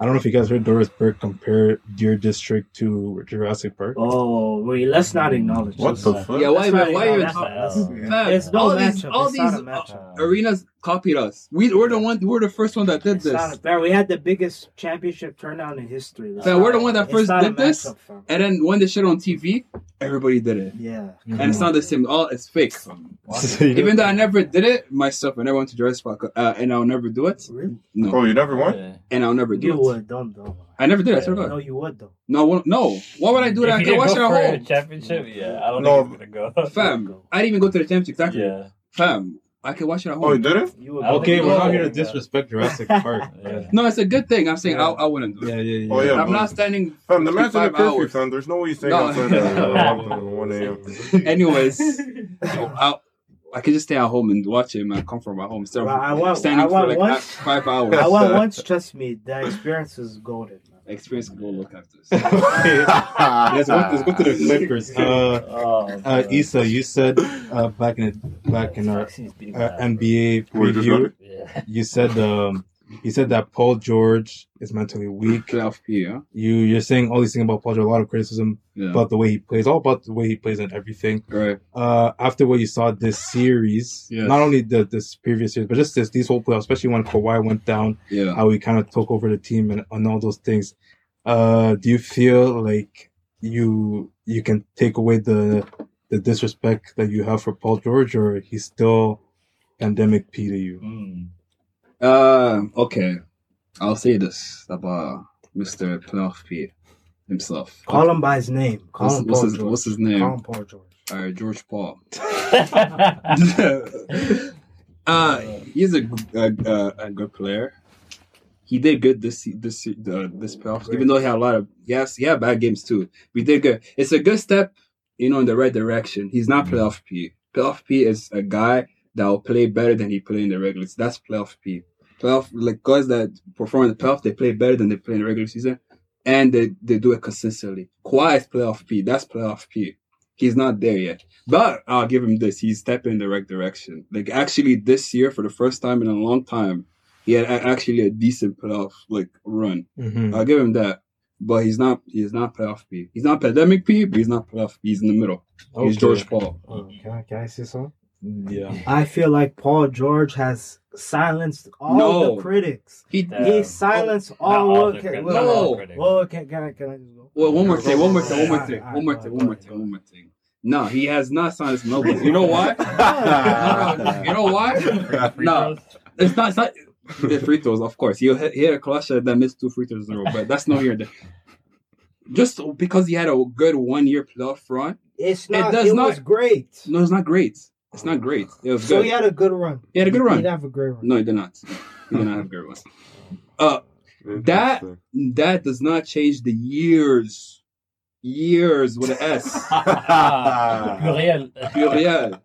I don't know if you guys heard Doris Burke compare Deer District to Jurassic Park. Oh wait, let's not acknowledge What this. the fuck? Yeah, why That's man? not Why are you that's not- Uh, It's no all these, matchup. all It's not these a matchup. arenas copied us. We were the one. We were the first one that did It's this. not fair. We had the biggest championship turnout in history. Fam, we're the one that first did this, matchup, fam. and then when they shit on TV, everybody did it, Yeah. and it's not the same. All it's fake. So Even though I never did it myself, I never went to Jurassic Park, uh, and I'll never do it. Really? No, Oh, you never won? Yeah. and I'll never do You it. would, don't, don't. I never did. It. I swear to No, you would though. No, I no. Why would I do that? I If you can didn't watch it go at for home. championship, yeah, I don't know. No. think it's gonna go. Fam, I didn't even go to the championship. Exactly. Yeah. Fam, I can watch it at home. Oh, you didn't? You would. I don't Okay, we're you not here to disrespect Jurassic Park. Yeah. No, it's a good thing. I'm saying Yeah. I, I wouldn't do it. Yeah, yeah, yeah. Oh, yeah. I'm not standing. Fam, the man's in the curfew, hours. fam. There's no way you're staying No. outside at 1 a.m. Anyways, so I, I could just stay at home and watch him man. Come from my home. Instead of Well, I went- standing I went for like once. five hours. I went once. Trust me, the experience is golden. Man. Experience go look after this. let's, go, let's go to the Clippers. Uh, Oh, uh, Issa, you said uh, back in the, back in our uh. NBA Wait, just preview, got it? Yeah. you said um, you said that Paul George is mentally weak. Yeah. You you're saying all these things about Paul George, a lot of criticism Yeah. about the way he plays, all about the way he plays and everything. right. Uh, after what you saw this series, Yes. not only the this previous series, but just this these whole playoffs, especially when Kawhi went down, Yeah. how he kind of took over the team and, and all those things. Uh, do you feel like you you can take away the the disrespect that you have for Paul George, or he's still pandemic P to you? Mm. Uh, okay. I'll say this about Mr. Playoff P himself. Call him by his name. Call What's, him what's Paul his, George. what's his Call name? him Paul George. All right, George Paul. uh, he's a, a, a, a good player. He did good this se- this se- the this playoffs, even though he had a lot of yes, he had bad games too. We did good. It's a good step, you know, in the right direction. He's not playoff P. Playoff P is a guy that will play better than he played in the regulars. That's playoff P. Playoff like guys that perform in the playoff, they play better than they play in the regular season, and they they do it consistently. Kawhi is playoff P. That's playoff P. He's not there yet. But I'll give him this. He's stepping in the right direction. Like actually this year, for the first time in a long time, he had actually a decent playoff like run. Mm-hmm. I'll give him that. But he's not he's not playoff P. He's not pandemic P, but he's not playoff P. He's in the middle. He's George Paul. Oh, can I can I say something? Yeah. I feel like Paul George has silenced all No. the critics. He Damn. He silenced Not all. all the critics, look, not all look, critics. Well, can, can I can I just go? Well, one more thing, one more thing, one more thing, one more thing, one more thing, one more thing. No, he has not signed his nobody. You know why? No, no, you know why? No. It's not. It's not. The free throws, of course. He hit, he had a clutch that missed two free throws in a row, but that's no here. there. Just because he had a good one year playoff run. It's It not. It, does not- was great. No, it's not great. It's not great. It was So good. he had a good run. He had a good run. He run. did have a great run. No, he did not. He did not have a good one. Uh, That- that does not change the years, years with an S. Pluriel. Pluriel.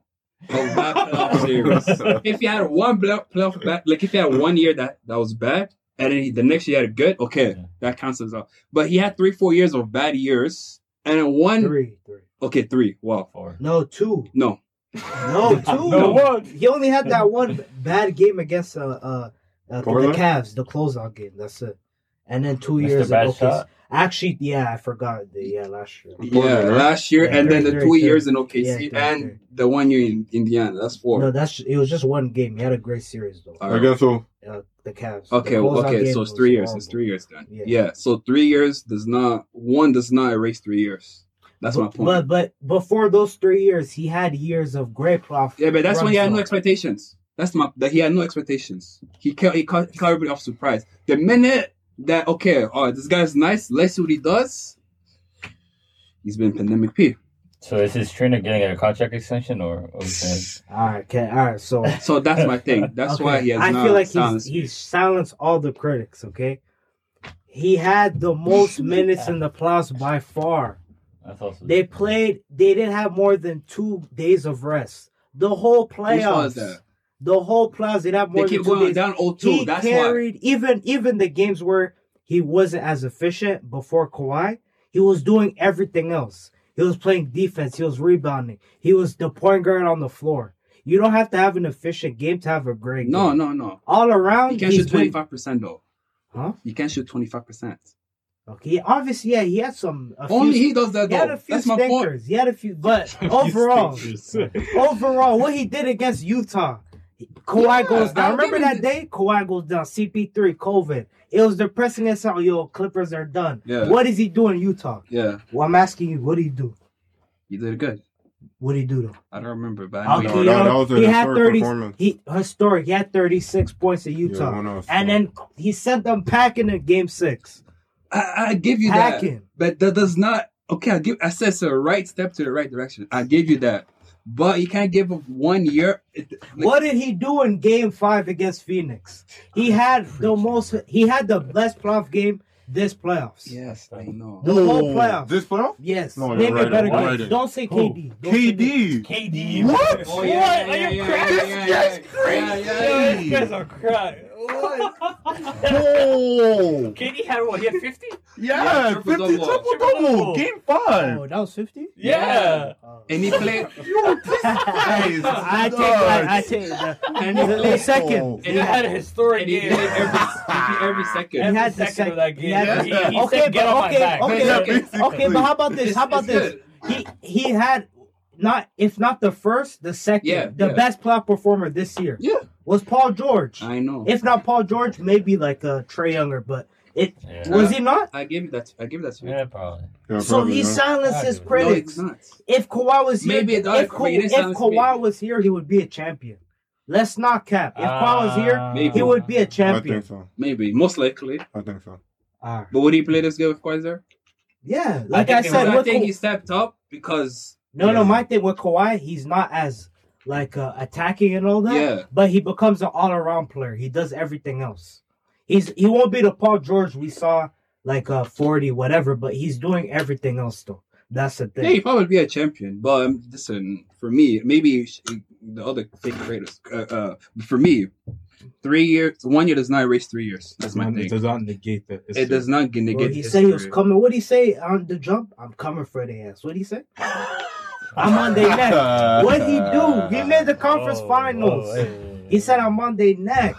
Of that playoff series. If you had one playoff, playoff bad, like if you had one year that, that was bad, and then he- the next year you had a good, okay, Yeah. that counts as well. But he had three, four years of bad years, and then one, Three, three. okay, three. Wow. Four. No, two. No, No, two. No one. He only had that one bad game against uh, uh, uh the Portland? Cavs, the closeout game. That's it. And then two Mr. years Bad ago. Shot. Actually, yeah, I forgot. The, yeah, last year. yeah, Portland, right? last year, Yeah, and then three, the three, two three. years in OKC, Yeah, and the one year in Indiana. That's four. No, that's it was just one game. He had a great series though. All right. Against who? Uh, the Cavs. Okay, The closeout okay, so it's three years. horrible. It's three years then. Yeah. Yeah. so three years does not one does not erase three years. That's my But, point. but but before those three years, he had years of great profit. yeah, but that's when he had no expectations. That's my that he had no expectations. He caught he caught, he caught everybody off surprise. The minute that okay, oh this guy's nice, let's see what he does. He's been pandemic P. So is his trainer getting a contract extension or? or All right, okay, all right. So So that's my thing. That's Okay, why he has I not feel like silenced he's he's silenced all the critics. Okay, he had the most minutes in the playoffs by far. That's also. They played. They didn't have more than two days of rest. The whole playoffs. The whole playoffs. They didn't have more keep than two days. down 0-2. he That's why. carried even even the games where he wasn't as efficient before Kawhi. He was doing everything else. He was playing defense. He was rebounding. He was the point guard on the floor. You don't have to have an efficient game to have a great No, game. no, no. No. All around, You can't shoot twenty five percent though. Huh? You can't shoot twenty five percent. Okay, obviously, yeah, he had some. A Only few, he does that he had a few That's my point. He had a few, but overall, overall, what he did against Utah, Kawhi Yeah, goes down. I'll Remember that day? Kawhi goes down. CP3, COVID. It was depressing as hell. Yo, Clippers are done. Yeah. What is he doing in Utah? Yeah, Well, I'm asking you, what did he do? you did good. What did he do though? I don't remember, but I know Okay, you No, that was a he had 30 he historic. He had 36 points at Utah. one of- and then he sent them packing in game six. I, I give you that, but that does not. Okay, I give. I said it's a right step to the right direction. I give you that, but you can't give up one year. Like, what did he do in game five against Phoenix? He had the most he had the best playoff game this playoffs. Yes, I know. The whole playoff. This playoff? Yes. No, Name you're a better right, game. right. Don't say KD. Don't say KD. KD. What? Oh, yeah, What? yeah, Are you yeah, crazy? yeah, yeah, That's yeah, crazy. yeah, yeah, You yeah. guys are crying. Oh, KD had what? He had 50? yeah, triple 50 double. triple double, game five. Oh, that was 50? Yeah. And he played. You were pissed. I take that. I take that. And he The played. second. And he had a historic And he game. every, he played every second. Every had the second sec- of that he game. had the- he okay, said, get but on my okay, back. okay, Yeah, okay, basically. okay. But how about this? How about it's this? good. He he had not if not the first, the second, Yeah, the yeah. best playoff performer this year Yeah, was Paul George. I know. If not Paul George, maybe like uh, Trey Younger, but it Yeah. was he not. I give you that. I give you that. to. Yeah, probably. Yeah, So probably, he yeah. silenced his No, No, critics. if Kawhi was here, Maybe it if, Ka- he if silence me. Kawhi was here, he would be a champion. Let's not cap. If Kawhi was here, Maybe. he would be a champion. think so. Maybe, most likely. I think so. Alright. But would he play this game with Kawhi there? Yeah, like I, think it said, I think Ka- he stepped up because no, no. My thing with Kawhi, he's not as like uh, attacking and all that. Yeah. but he becomes an all-around player. He does everything else. He's he won't be the Paul George we saw like uh 40 whatever, but he's doing everything else though. That's the thing. yeah, he probably be a champion. But um, listen, for me, maybe the other fake traders. Uh, uh, for me, three years, one year does not erase three years. That's my Man, thing. It does not negate that. It does not negate. Well, he history. said he was coming. What would he say on the jump? I'm coming for the ass. What would he say? I'm on their neck. What he do? He made the conference Oh, finals. oh, hey. He said I'm on their neck.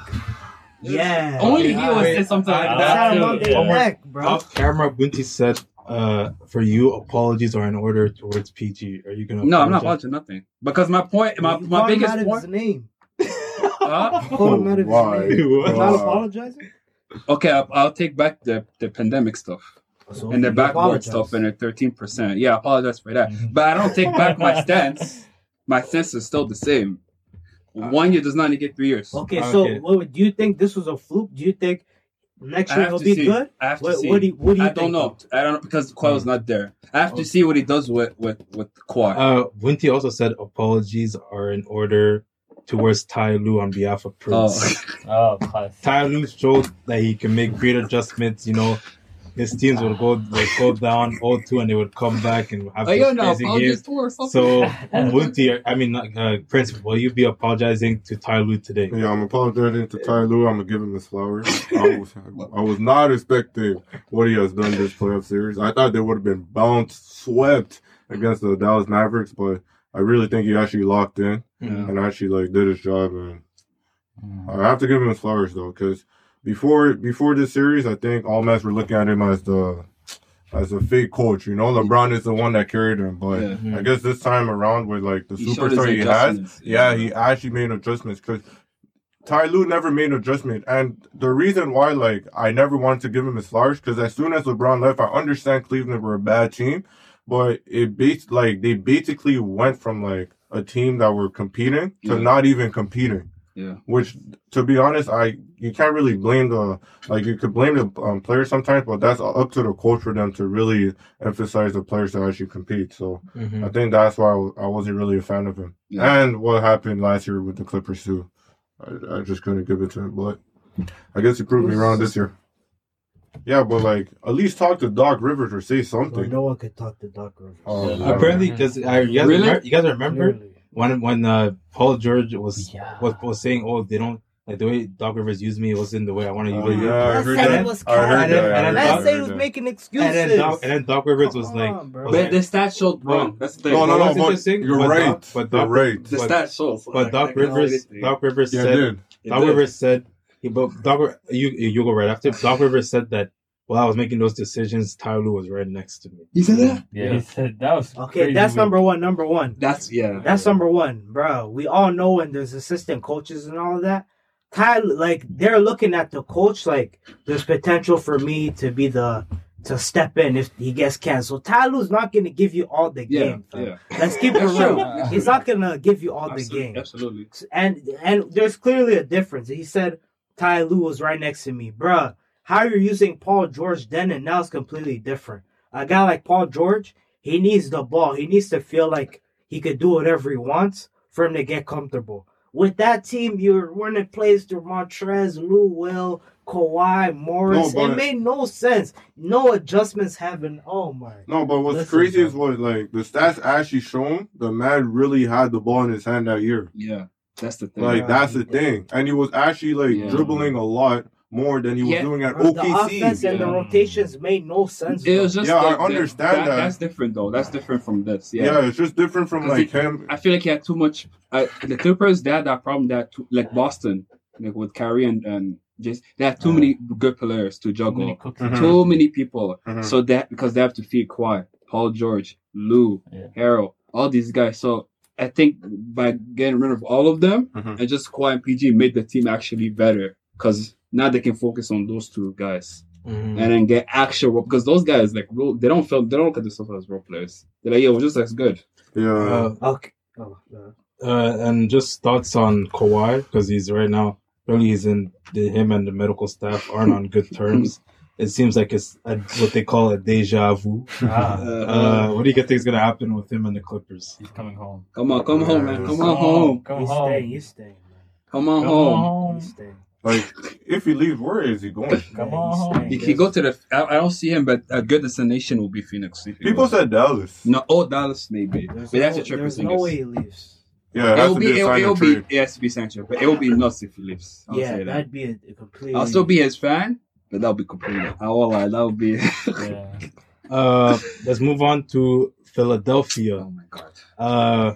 Yeah. Only he would Wait, say something like I- that. said I'm too. on their One neck, bro. Off camera, Bunty said, uh, "For you, apologies are in order towards PG. Are you gonna?" No, I'm not apologize? watching nothing because my point, my, You my biggest out of point. his name. Huh? You called out of his Why? name. Not apologizing. Okay, I'll, I'll take back the, the pandemic stuff So and the you backboard stuff and at 13%. Yeah, I apologize for that. Mhm. But I don't take back my stance. My stance is still the same. One year does not negate three years. Okay, so Okay. what, do you think this was a fluke? Do you think next year he'll be see. good? I have to What, see. what do you, what do you I think? don't know. I don't know because Kawhi was not there. I have to see what he does with with with Kawhi. Uh, Bunty also said apologies are in order towards Ty Lue on behalf of Prince. oh, Oh, class. Ty Lue showed that he can make great adjustments. You know, his teams would go would go down 0-2 and they would come back and have oh, you those crazy apologies games. to or something. So, Bunty, I mean, uh, Prince, will you be apologizing to Ty Lue today? Yeah, I'm apologizing to Ty Lue. I'm gonna give him his flowers. I was, I was not expecting what he has done this playoff series. I thought they would have been bounced, swept against the Dallas Mavericks, but I really think he actually locked in Yeah. and actually like did his job. And I have to give him his flowers though, because before before this series, I think all Mets were looking at him as the as a fake coach. You know, LeBron is the one that carried him, but Yeah. I guess this time around with like the He superstar he has, adjustments. yeah, he actually made adjustments because Ty Lue never made an adjustment. And the reason why, like, I never wanted to give him his flowers because as soon as LeBron left, I understand Cleveland were a bad team, but it based like they basically went from like a team that were competing to Yeah. not even competing. Yeah. Which, to be honest, I you can't really blame the like you could blame the um, players sometimes, but that's up to the coach for them to really emphasize the players that actually compete. So Mhm. I think that's why I, I wasn't really a fan of him. Yeah. And what happened last year with the Clippers too, I, I just couldn't give it to him. But I guess he proved me wrong this year. Yeah, but like at least talk to Doc Rivers or say Well, something. no one could talk to Doc Rivers. Oh, Yeah. Apparently, because you guys Really? remember, you guys remember Clearly. When when uh, Paul George was, Yeah. was was saying, "Oh, they don't like the way Doc Rivers used me. It wasn't the way I want to use Oh, it." yeah, I Let's heard that. was I heard that. And then- that. Let's say he was making excuses. And then Doc, and then Doc Rivers was Come like, on, was But like- the stats showed wrong. That's the thing. No, no, no. What's But you're But right. Doc- but you're Doc- right. The but- stats show. but Doc Rivers, Doc Rivers said. Doc Rivers said, but Doc, you you go right after. Doc Rivers said that while I was making those decisions, Tyler Lue was right next to me. You said that? Yeah, Yeah. he said that was Okay, crazy that's week. number one. Number one. That's yeah. That's number one, bro. We all know when there's assistant coaches and all of that. Tyler, like they're looking at the coach like there's potential for me to be the to step in if he gets canceled. Tyler's not gonna give you all the yeah, game. fam. yeah. Let's keep it real. He's not gonna give you all the Absolutely, game. Absolutely. And and there's clearly a difference. He said Ty Lue was right next to me, bruh. How you're using Paul George then and now is completely different. A guy like Paul George, he needs the ball. He needs to feel like he could do whatever he wants for him to get comfortable. With that team, you're running plays through Montrezl, Lou Will, Kawhi, Morris. No, it made no sense. No adjustments happened. Oh my. No, but what's Listen, crazy bro. is what like the stats actually shown the man really had the ball in his hand that year. Yeah, that's the thing. Like Yeah, that's the did. thing, and he was actually like Yeah. dribbling a lot more than he was Yeah. doing at Bro, the OKC. offense and the rotations made no sense. it was just Yeah, I understand that. That's different though. That's different from this. yeah. Yeah. it's just different from like he- him. I feel like he had too much. Uh, the Clippers they had that problem that too, like Boston, like with Kyrie and and just they had too Uh, many good players to juggle. many cookies. Mhm. Too many people. Mhm. So that because they have to feed Kawhi, Paul George, Lou, Yeah. Harrell, all these guys. So I think by getting rid of all of them Mhm. and just Kawhi and PG made the team actually better because now they can focus on those two guys Mm-hmm. and then get actual because those guys like role, they don't feel they don't look at themselves as role players. They're like, yeah, we're just as good. Yeah, Uh, Okay. Oh, uh, uh, and just thoughts on Kawhi because he's right now really he's in the, him and the medical staff aren't on good terms. It seems like it's a, what they call a deja vu. Ah, Uh, what do you think is gonna happen with him and the Clippers? he's coming home. come on, come home, man. Come on home. Come he's home. staying. He's staying. Man. Come on Come home. home. He's staying. Like if he leaves, where is he going? Come on he's home. staying. He can go to the. I, I don't see him, but a good destination will be Phoenix. People goes. said Dallas. no. Oh, Dallas maybe, There's but that's no, a triple there's singers. no way he leaves. Yeah, It that's will be. be a it'll, and be. It has to be sanctioned, but it will be nuts if he leaves. I'll yeah, say that. that'd be a, a complete. I'll still be his fan, but that'll be complete. I won't lie. That would be. Yeah. Uh, let's move on to Philadelphia. oh my god. Uh,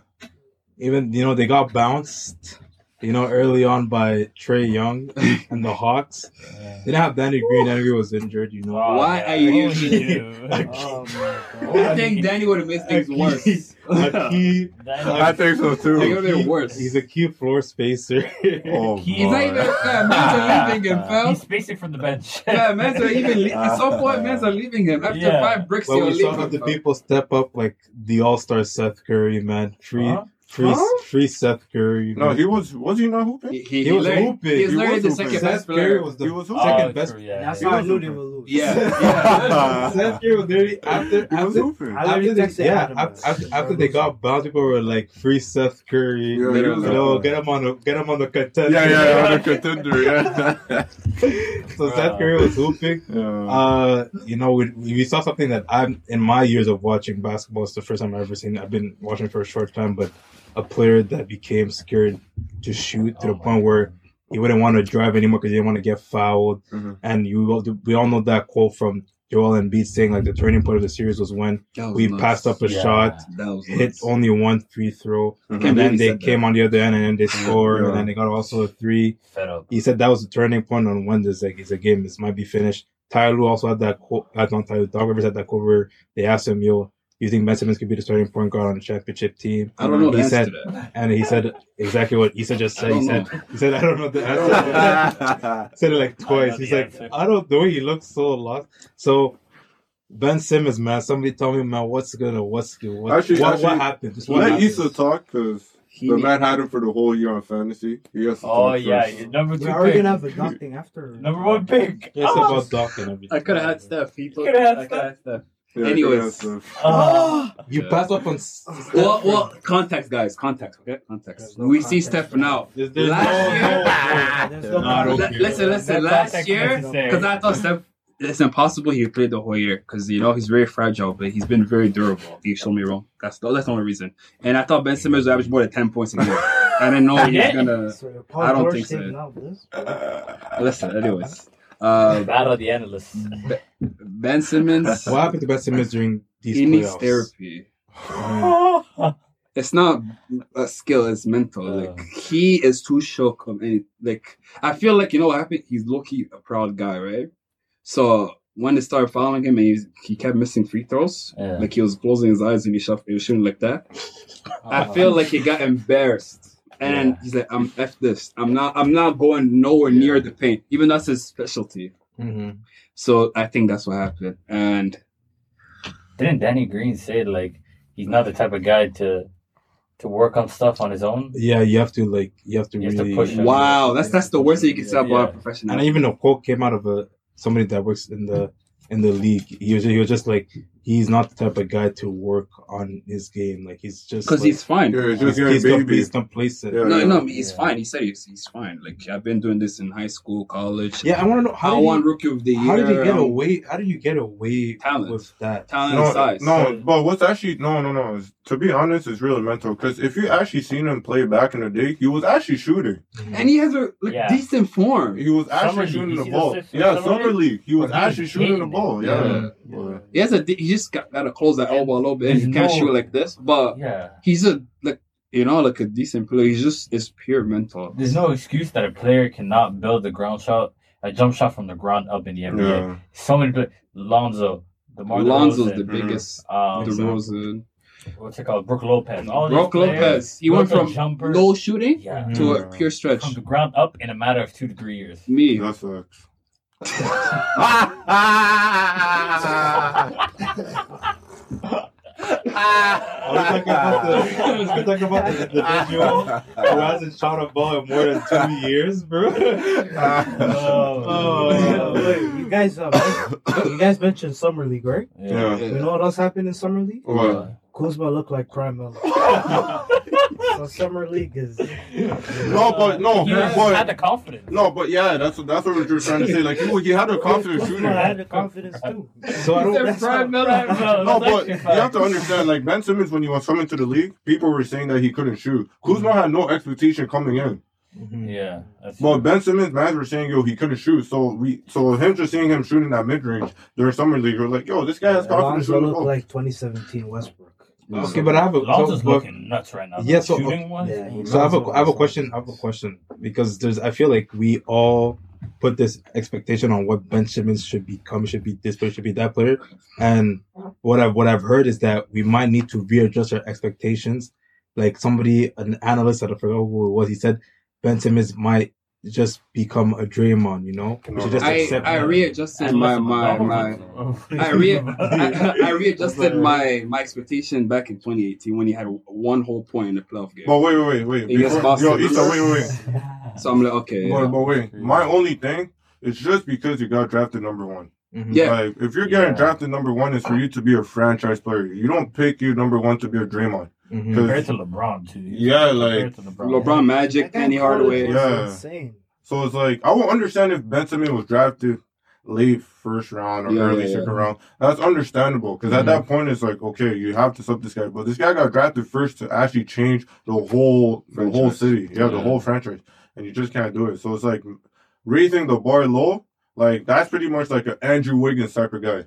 even you know they got bounced, you know, early on by Trae Young and the Hawks. yeah. They didn't have Danny Green. Danny Green was injured. You know. Oh, Why yeah. are you- What would he do? Oh I think Danny would have made things worse. A key, I think so It too. would have been worse. he's a key floor spacer. Oh, He's He's not even. Uh, man's are leaving him, fam. He's spacing from the bench. Yeah, man's are even. Le- at some point, man's are leaving him after Yeah. five bricks. but You're we saw leaving. other people step up, like the All Star Seth Curry, man. Free, Huh? free, Huh? Free Seth Curry. No, he was. Was he not hooping? He, he, He was literally- hooping. He's He literally was the second Seth best Curry player. was the He was second Oh, best. true, yeah. That's He how I was knew they would lose. Yeah, yeah. Seth Curry was literally after He was after hooping. I after literally they, texted yeah, after, after, after they got bounced, people were like, "Free Seth Curry, Yeah, you he Literally. was know, get him on the get him on the contender." Yeah, yeah, yeah, on a contender. Yeah. so Seth Curry was hooping. yeah. Uh, you know, we, we saw something that I'm in my years of watching basketball. It's the first time I've ever seen. I've been watching for a short time, but a player that became scared to shoot to the Oh point where he wouldn't want to drive anymore because he didn't want to get fouled. Mhm. And you we all know that quote from Joel Embiid saying like the turning point of the series was when was we nuts. passed up a Yeah. shot, That was hit nuts. only one free throw, Mhm. and then they said came on the other end and then they scored, Yeah. and then they got also a three. He said that was the turning point on when this like it's a game. This might be finished. Tyler also had that quote. I don't Tyler. Doc Rivers had that quote where they asked him, "Yo, you think Ben Simmons could be the starting point guard on the championship team?" I don't know the He answer said- to that. And he said exactly what he said. Just said. He said. know. He said, "I don't know the answer." He said it like twice. He's the like, answer. "I don't know." He looks so lost. So. Ben Simmons, man. Somebody tell me, man, what's gonna, what's good, what, Actually- what, actually, what happened? Just what Let happened? Issa talk because He the man had him for the whole year on fantasy. He has to Oh talk yeah, first. your number two We're already gonna have a dunk thing after. Number one pick. Yes, Oh. about Doc and everything. I could have had Steph. People. Coulda had I coulda had Steph. Yeah, Anyways. he Oh. Ah. You Yeah. passed up on. s- Well, well, context, guys. Context. Okay, context. No we see context. Steph now. There's, there's Last no, year- no, no. no no, I don't Li- care. listen, listen. That Last year, because I thought Steph, it's impossible he played the whole year because you know he's very fragile, but he's been very durable. You showed me wrong. That's the, that's the only reason. And I thought Ben Simmons would average more than ten points a year. I didn't know he was gonna. So I don't George think so. saving out this? Listen, anyways. Uh, Battle of the analysts. ben Simmons, What happened to Ben Simmons during these he needs therapy. Mm. It's not a skill; it's mental. Uh. Like he is too shook of any. Like I feel like you know what happened. He's low key a proud guy, right? So when they started following him and he, he kept missing free throws, Yeah. like he was closing his eyes and he, shot, he was shooting like that. I feel like he got embarrassed, and Yeah. he's like, "I'm f this. I'm not. I'm not going nowhere near the paint. Even that's his specialty." Mhm. So I think that's what happened. And Didn't Danny Green say like he's not the type of guy to to work on stuff on his own? Yeah, you have to like you have to You have to really. push him. wow, that's that's the worst thing you can say about Yeah. a professional. and even a quote came out of a somebody that works in the in the league. He was he was just like he's not the type of guy to work on his game. Like he's just because like, he's fine. Yeah, he's, just he's, getting com- baby. he's complacent. Yeah. No, no, he's Yeah. fine. He said he's, he's fine. Like I've been doing this in high school, college. Yeah, I want to know I how won rookie of the you, year. how did you get away? How did you get away Talent. with that? Talent No, size. no, but what's actually no, no, no. It's- To be honest, it's really mental. Because if you actually seen him play back in the day, he was actually shooting. Mm-hmm. and he has a like Yeah. decent form. He was actually league, shooting you the see the ball. Yeah, summer summer league? league. He was actually shooting the ball. Yeah. Yeah. Yeah. He has a he just got, got to close that elbow a little bit. and He can't no- shoot like this, but Yeah. he's a like you know like a decent player. He's just it's pure mental. There's no excuse that a player cannot build the ground shot, a jump shot from the ground up in the NBA. Yeah. So many players. Lonzo, DeMar Lonzo's DeRozan, the biggest. um, DeRozan, what's it called? Brook Lopez. All these Brook players Lopez. He went from jumper. low shooting yeah, to a pure stretch. from the ground up in a matter of two to three years. Me, That sucks. Are we talking about the, are we talking about the, the individual who hasn't shot a ball in more than two years, bro? Oh, yeah, wait, you guys, uh, you guys mentioned summer league, right? Yeah. You know what else happened in summer league? What? Kuzma looked like Prime Miller. so summer league is. No, but no, He just but had the confidence. no, but yeah, that's what that's what we were trying to say. Like he, he had a confident shooter. Kuzma had the confidence too. So I don't. That's how- No, but you have to understand, like Ben Simmons, when he was coming to the league, people were saying that he couldn't shoot. Kuzma had no expectation coming in. Mhm. Yeah. That's But Ben Simmons, man, were saying, yo, he couldn't shoot. So we, so him just seeing him shooting that mid range during summer league, we're like, yo, this guy has confidence Alonzo shooting the like 2017 Westbrook. Okay, but I have a Lonzo's so, looking nuts right now. Yeah, so- shooting wise, Yeah, So I have a Lonzo I have a question. I have a question because there's I feel like we all put this expectation on what Ben Simmons should become, should be this player, should be that player, and what I've what I've heard is that we might need to readjust our expectations. Like somebody, an analyst, I forgot who it was, he said Ben Simmons might just become a Draymond. You know, we should just I accept I that. readjusted my my my. I, re- I, I readjusted my, my expectation back in 2018 when he had one whole point in the playoff game. But wait, wait, wait, wait. Before, Boston. yo, Issa, wait, wait, wait. So I'm like, okay, But, yeah. but wait, my only thing is just because you got drafted number one. Mhm. Yeah. Like, if you're getting Yeah. drafted number one, it's for you to be a franchise player. You don't pick you number one to be a Draymond. Mhm. Compared to LeBron too. Yeah, like- to LeBron. LeBron Magic, That guy Penny Hardaway. Yeah. insane. So it's like I will understand if Ben Simmons was drafted late first round or Yeah, early yeah, second yeah. round. That's understandable because at that point it's like okay, you have to sub this guy, but this guy got drafted first to actually change the whole the whole city, yeah, the whole franchise, and you just can't do it. So it's like raising the bar low. Like that's pretty much like an Andrew Wiggins type of guy.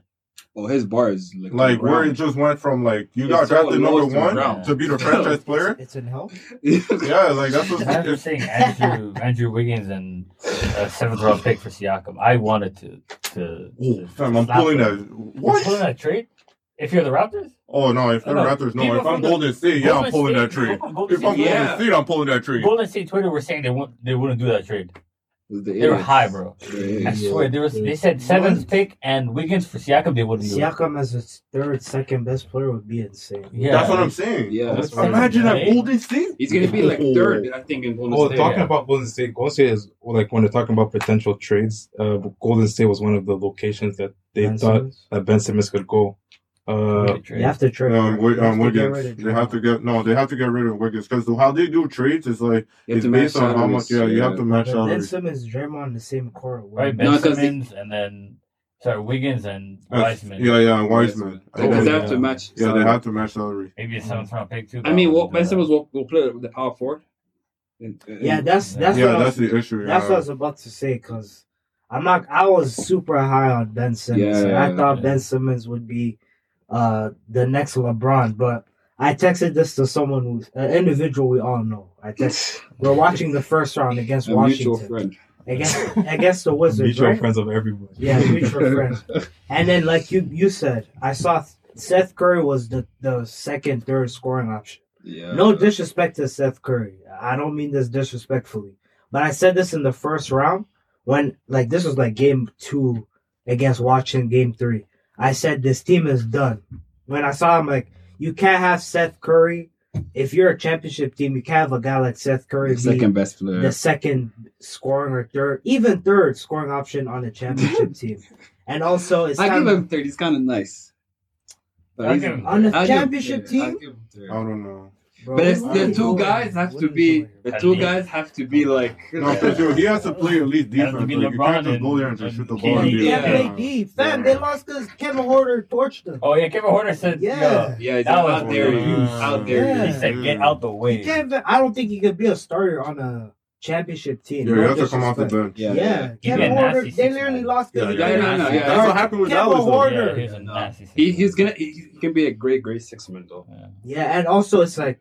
Oh, his bars like, Like where it just went from like you It's got so drafted low number one ground. to be the franchise player. It's in hell. Yeah, like that's what I was saying Andrew Andrew Wiggins and a seventh round pick for Siakam. I wanted to to. to Fam, I'm pulling him. that. You're What? pulling that trade? If you're the Raptors, Oh no! If oh, the No, no. Raptors, no. People If I'm from the- Golden State, yeah, I'm Golden pulling that State- trade. Golden If I'm State- Yeah. Golden State, I'm pulling that trade. Golden State Twitter were saying they won't they wouldn't do that trade. The They were high, bro. The I idiots. swear there was. They said seventh pick and Wiggins for Siakam. They wouldn't do it. Siakam as a third, second best player would be insane. Yeah, That's what I'm saying. Yeah, that's what Imagine that. Golden State. He's gonna be like Oh. third, I think, in Golden Oh, State. talking yeah. about Golden State, Golden State is like when they're talking about potential trades. Uh, Golden State was one of the locations that they Ben thought Simmons. that Ben Simmons could go. Uh, You have to trade. Um, you have um, to Wiggins. They have to get no. They have to get rid of Wiggins because how they do trades is like it's based on how much. salaries, Yeah, you have to match But Ben salaries. Simmons, Draymond, in the same court. Right, Ben No, 'cause they- Simmons and then sorry Wiggins and Wiseman. Yeah, yeah, and Wiseman. Because And they then- have to match. Yeah, they have to match salary. Maybe a seventh round pick too. I mean, but well, Ben Simmons will, will play with the power forward. And- and- Yeah, that's that's Yeah, what I that's was, the issue. that's what I was about to say because I'm not. I was super high on Ben Simmons. Yeah, and I yeah, thought yeah. Ben Simmons would be uh the next LeBron, but I texted this to someone who's an individual we all know. I text. we're watching the first round against a mutual Washington. friend. against against the Wizards, Mutual right? friends of everyone. Yeah, mutual friends. And then, like you you said, I saw Seth Curry was the the second, third scoring option. Yeah. No disrespect to Seth Curry. I don't mean this disrespectfully, but I said this in the first round when like this was like game two against Washington, game three. I said this team is done. When I saw him, like you can't have Seth Curry. If you're a championship team, you can't have a guy like Seth Curry be second best player. the second scoring or third, even third scoring option on a championship team. And also, it's I kind give of him third. He's kind of nice. But I'll he's- give him on the I'll championship third. team. I'll give him third. I don't know. Bro, But it's, the two doing? guys have What to be the two least. guys have to be like No, because he has to play at least Has defense. be Like, you can't just go there and just shoot the ball. and He be play Yeah. deep. Fam, they lost because Kevin Huerter torched them. Oh yeah, Kevin Huerter said Yeah. yeah. yeah, he's That was out there, weird. out there. Yeah. He said get out the He way. can't. I don't think he could be a starter on a championship team. Yeah, No you have to come off the bench. Yeah, Yeah, He's Kevin a Huerter. They six literally man. lost Yeah, because yeah, yeah, no, yeah. That's what happened with Kevin Dallas. though. Yeah, he's a No. nasty. He, he's gonna he, he can be a great great six man though. Yeah. Yeah, and also it's like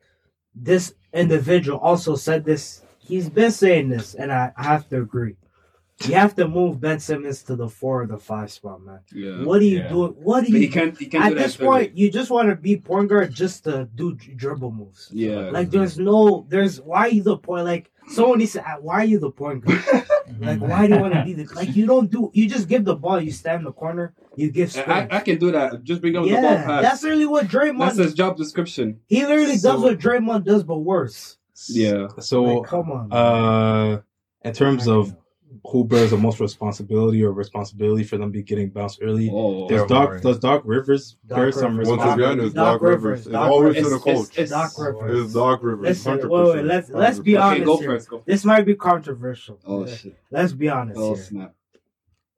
this individual also said this. He's been saying this, and I I have to agree. You have to move Ben Simmons to the four or the five spot, man. Yeah. What are you Yeah. doing? What are But he you? can't he can't At do this third. point, you just want to be point guard just to do dribble moves. Yeah. Like there's no, there's why are you the point? Like someone needs to. ask, Why are you the point guard? Like why do you want to be the? Like you don't do. You just give the ball. You stand in the corner. You give. I, I can do that. Just bring up the ball pass. that's really what Draymond. That's his job description. he literally So- does what Draymond does, but worse. Yeah. So, Like, come on. man. uh, in terms of who bears the most responsibility or responsibility for them be getting bounced early, Oh, does Daryl Doc Morey. does Doc Rivers Doc bear some Rivers. Once responsibility? again, it's Doc Doc Rivers. Rivers. It's Doc always Rivers. to the coach. it's- Doc Rivers. It's Doc Rivers. Listen, 100%. wait, wait, let's- let's be 100%. okay, honest go here. first. Go. this might be controversial. Oh shit. Let's be honest Oh here. snap.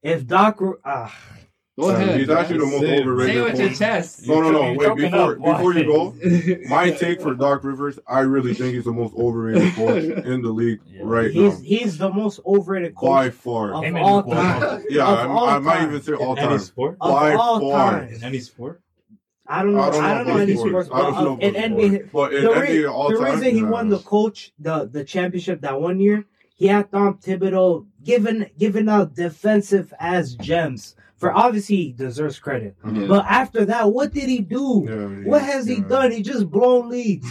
If Doc, Ri- ah, Go ahead. He's actually the most Say it. overrated Say it with your chest. No, no, no. You're Wait, before before you go, my take for Doc Rivers, I really think he's the most overrated coach in the league Yeah. right he's now, he's the most overrated by far. of Him all Luke Walton. time. Yeah, of I, all I might even say all In any time. sport? Of by all far. time. In any sport? I don't know. I don't know, any sports. sports, I don't but uh, in about NBA. But in the, NBA re- all the time, reason he nah. won the coach the the championship that one year, he had Tom Thibodeau giving giving out defensive as gems. For obviously he deserves credit. Yeah. But after that, what did he do? Yeah, What has he done? He just blown leads.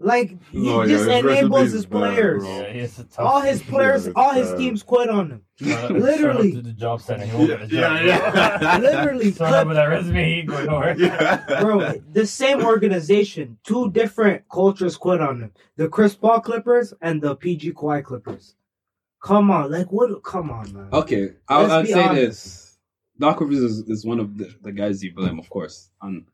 Like he No, yeah, just his enables his players. bro. Yeah, he's a tough. all his players, Yeah, all his bad. teams quit on him. Shut literally. shut to the job center. He won't get a job. Yeah, yeah. Literally, So up with that resume, he ain't. Yeah. bro, the same organization, two different cultures quit on him. The Chris Paul Clippers and the PG Kawhi Clippers. Come on, like what? Come on, man. Okay, I'll, I'll say honest. this. Doc Rivers is, is one of the, the guys you blame, of course. And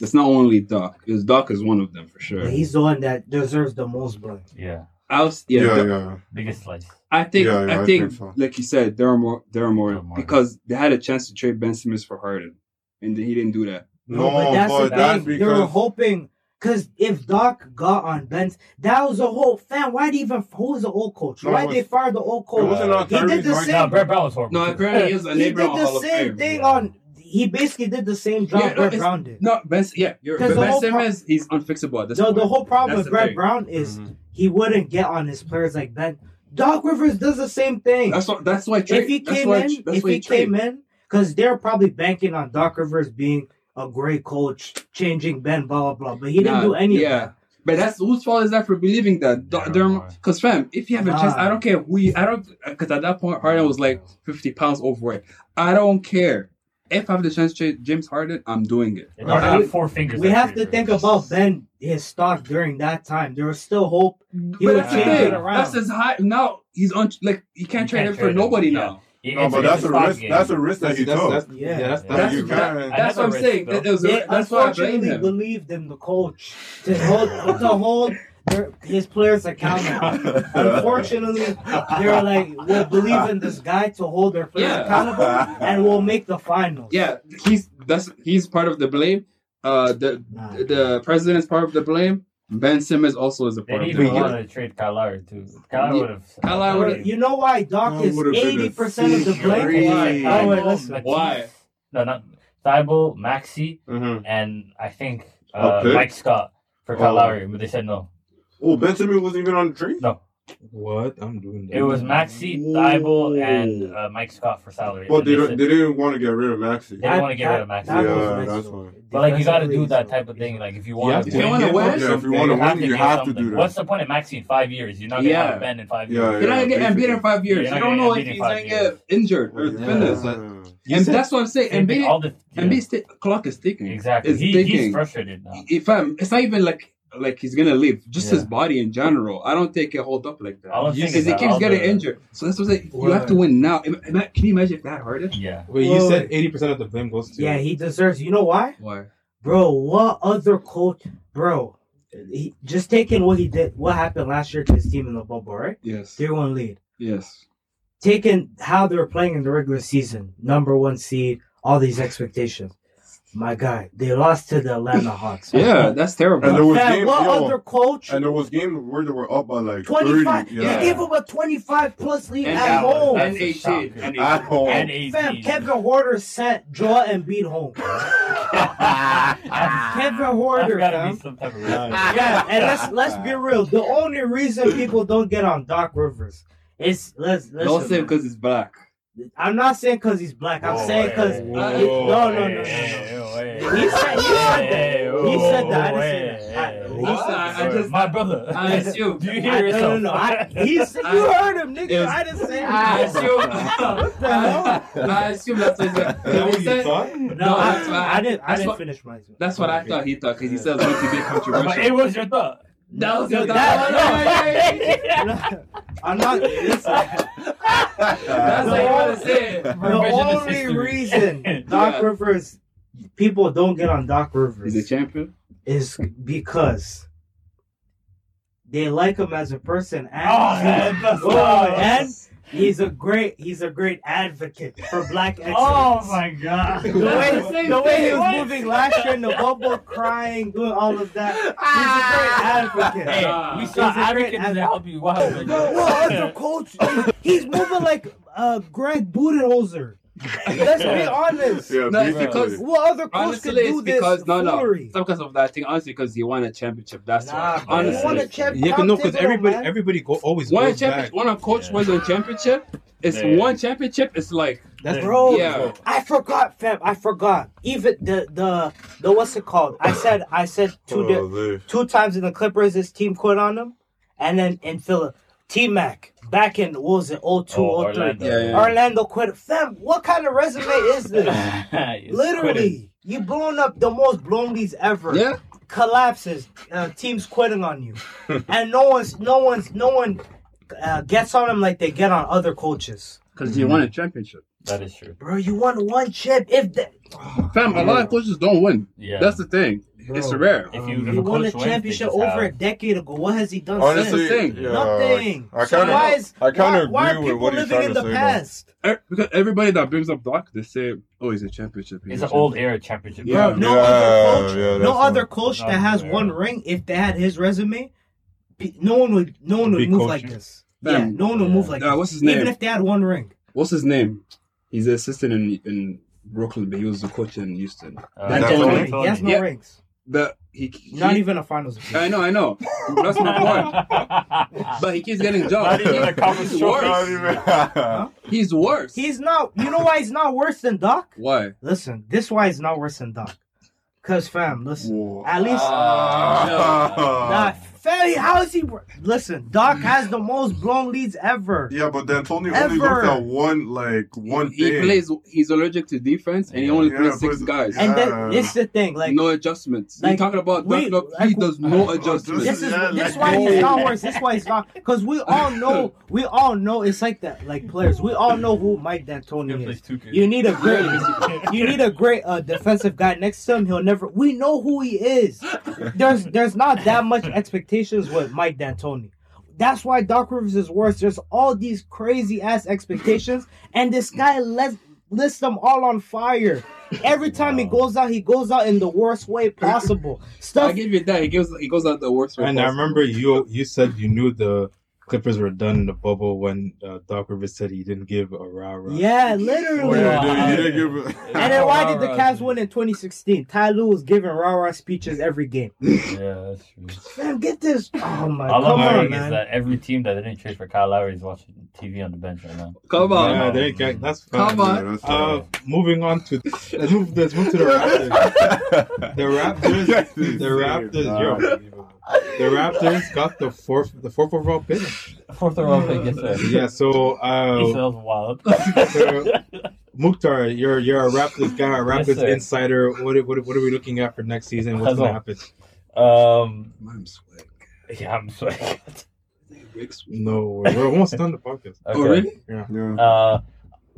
it's not only Doc. It's Doc is one of them for sure. But he's the one that deserves the most blame. Yeah, I'll, yeah, Yeah, Doc- yeah. biggest slice. I think Yeah, yeah, I I think, think so. like you said, there are more there are more There are more. because they had a chance to trade Ben Simmons for Harden, and he didn't do that. No, but that's but the that's thing. They were hoping because if Doc got on bench, that was a whole fan. Why did even who was the old coach? No, Why it did they was- fire the old coach? wasn't He did the same- No, Brett Brown was horrible. No, too. apparently he's a he neighbor did on the Hall of same Fame. thing yeah. on. He basically did the same job Yeah, no, Brett Brown did. No, Ben, yeah, you're, 'Cause but the Ben whole pro- Simmons, he's unfixable at this The, point. the whole problem That's with the Brett thing. Brown is Mhm. he wouldn't get on his players like Ben. Doc Rivers does the same thing. That's what. That's why. Trade, if he that's came why, in, that's if why he trade. came in, because they're probably banking on Doc Rivers being a great coach, changing Ben, blah blah blah. But he didn't Nah, do any yeah. of that. But that's whose fault is that for believing that? Yeah, Derm, boy. because fam, if you have a Nah. chance, I don't care who you. I don't because at that point Harden was like fifty pounds overweight. I don't care. If I have the chance to trade James Harden, I'm doing it. They don't No, have we- four fingers. We have to trade think about Ben, his stock during that time. There was still hope. He but would that's the change thing. it around. That's his high. Now he's on. Like you can't You trade can't him for trade him, nobody yeah. Now. He- No, but that's a risk. game. That's a risk that That's, he that's, took. that's, Yeah. yeah, that's, Yeah. that's, you That's, that- that's what I'm Another saying. risk, It was, They that's why I blame unfortunately him. believed in the coach to hold to hold their, his players accountable. Unfortunately, they're like, we'll believe in this guy to hold their players Yeah. accountable, and we'll make the finals. Yeah, he's that's he's part of the blame. Uh, the Nah. the president's part of the blame. Ben Simmons also is a They part of didn't the want to trade Kyle Lowry too. Kyle Yeah. would have. Kyle Lowry Or, would've- you know why Doc That is would've been a eighty percent of the sick blame? trade. Oh wait, listen. Why? No, not Thybulle, Maxey, Mhm. and I think uh, Mike Scott for Kyle Oh. Lowry, but they said no. Oh, Ben Simmons wasn't even on the trade. No. What? I'm doing that. It was Maxey, Thybulle, and uh, Mike Scott for salary. Well, And they, they said- they didn't want to get rid of Maxey. They didn't want to get rid of Maxey. Yeah, that's though. why. But like you got to do that type of thing. Like if you You want have to, to If wanna win, Yeah, if you want you to win, you get have to do that. What's the point of Maxey in five years? You're not gonna Yeah. have Ben in five years. yeah. You're not gonna get Embiid in five years. You're You not don't know if Embiid in he's gonna get injured or Yeah. fitness. You and said- that's what I'm saying. Same thing, Embiid, all the yeah. Embiid's t- clock is ticking. exactly. It's He, ticking. he's frustrated now. If I'm, it's not even like like he's gonna leave. Just Yeah. his body in general. I don't think it hold up like that. I don't Because think he that. keeps All getting the- injured. So that's what I'm. You have to win now. Ima- ima- Can you imagine if that hurted? Yeah. Wait, you Well, said 80% of the blame goes to Yeah, he deserves. You know why, Why? bro? What other coach, bro? He, just taking what he did, what happened last year to his team in the bubble, right? Yes. Three one lead. Yes. Taking how they were playing in the regular season, number one seed, all these expectations. My guy, they lost to the Atlanta Hawks. Yeah, that's terrible. And there was Fam, games, what yo, other coach? and there was games where they were up by like 25. 30. They Yeah. gave him a 25 plus lead And at that home. was- That's and a 18. And At 18. home. And 18. Fam, Kevin Huerter sent Joel Embiid home. Kevin Huerter, That's gotta fam. be some type of Yeah, and let's let's be real. The only reason people don't get on Doc Rivers is let's let's. Don't say because he's black. I'm not saying because he's black. I'm Whoa, saying because hey, no, hey, no, no, no, no. He said he said that. He said that. I hey, didn't say that. hey, I- he said- I just- my brother. I assume. Do you I, hear no, yourself? no, no. I, he said you heard him, nigga. Was- I didn't say I assume. What the hell? I assume that's what he said. That what He you said- thought? No, No, I, that's I didn't. I didn't what- finish my. That's what I thought he thought because he said it's going to be but it was your thought. That was your That- I'm not. Listen, That's how you want to say the only history. reason Doc Yeah. Rivers, people don't get on Doc Rivers He's a champion. is because they like him as a person and, Oh, man, that's loud. and he's a great he's a great advocate for black excellence. Oh my god. The way, the way he was What? moving last year in the bubble, crying, doing all of that, he's a great advocate. Hey, Ah. we He's saw a great advocates to help you. What happened? Bro, what other coach? He's moving like uh, Greg Budenholzer. Let's be honest. Yeah, No, it's because- What other coach Honestly, could do this because no, no, foolery? it's not because of that thing. Honestly, because he won a championship. That's Nah, why. bro, Honestly, he won a champ- Yeah, no, because everybody, man. everybody go always one a championship, back. when a coach Yeah. wins a championship, it's Yeah. one championship. It's like That's Bro, Yeah. I forgot, fam. I forgot. Even the the the what's it called? I said I said two di- Oh, two times in the Clippers, his team quit on them, and then in Philly, T Mac back in what was it 02, Oh, 03. Orlando. Yeah, yeah. Orlando quit. Fam, what kind of resume is this? Literally, quitting. you blown up the most blown leads ever. yeah. Collapses, uh, teams quitting on you, and no one's no one's no one uh, gets on them like they get on other coaches. Because you won a championship. That is true. Bro, you won one chip. If the, Fam, a lot of coaches don't win. Yeah. That's the thing. It's rare. if you, if he won a coach wins, championship they just over a decade ago. What has he done Honestly, since? yeah, Nothing. I so kind why of, is I kind why, of why are agree with people what he's living trying in to the say. past? Er, Because everybody that brings up Doc, they say, "Oh, he's a championship." he's It's an old era championship. Yeah. Bro, no Yeah, other coach, yeah, no other one. coach that has fair. one ring. If they had his resume, no one would, no one would Be move coaching. like this. Fam, yeah, no one would move like this. what's his name? Even if they had one ring. What's his name? He's the assistant in in Brooklyn, but he was the coach in Houston. Uh, That's That's D'Antoni. no ring. He has no Yeah. rings. But he, he Not even a finals appearance. I know, I know. That's my point. But he keeps getting jobs. Not even a conference He's trophy. Not worse. even. He's worse. He's not. You know why he's not worse than Doc? Why? Listen, this why he's not worse than Doc. Cause fam, listen. Whoa. At least Ah. Nah, Fatty, how is he? wor- Listen, Doc has the most blown leads ever. Yeah, but D'Antoni only Ever. looked at one like one He thing. plays. He's allergic to defense, and he only Yeah, plays six but- guys. And then Yeah. this is the thing, like no adjustments. like, You're talking about we- Doc, like- he does no adjustments. this is Yeah, this like- why he's not worse. This is why he's not because we all know we all know it's like that. Like players, we all know who Mike D'Antoni is. You need a great you need a great uh, defensive guy next to him. He'll never. We know who he is. There's there's not that much expectations with Mike D'Antoni. That's why Doc Rivers is worse. There's all these crazy ass expectations, and this guy lets lists them all on fire. Every time he goes out, he goes out in the worst way possible. Stuff. I give you that. He goes. He goes out the worst way. And I remember you you said you knew the Clippers were done in the bubble when uh, Doc Rivers said he didn't give a rah rah. Yeah, Oh, literally. yeah, Wow. he didn't give it- And then why did the Rah-rah. Cavs win in 2016? Ty Lue was giving rah rah speeches every game. Yeah, that's true. Fam, get this. Oh my All come I'm on, saying is man. that every team that didn't trade for Kyle Lowry is watching TV on the bench right now. Come on. Yeah, there you go. That's fine. Come on. That's Uh, moving on to let's move. Let's move to the Raptors. The Raptors. The Raptors. Yo, the Raptors got the fourth, the fourth overall pick. Fourth overall pick, yes sir. Yeah. So, He uh, sounds wild. Mukhtar, you're you're a Raptors guy, a Raptors sir. insider. What, what what are we looking at for next season? What's gonna happen? um, I'm swag. yeah, I'm sorry. No, we're almost done the podcast. Okay. Oh, really? Yeah. Uh,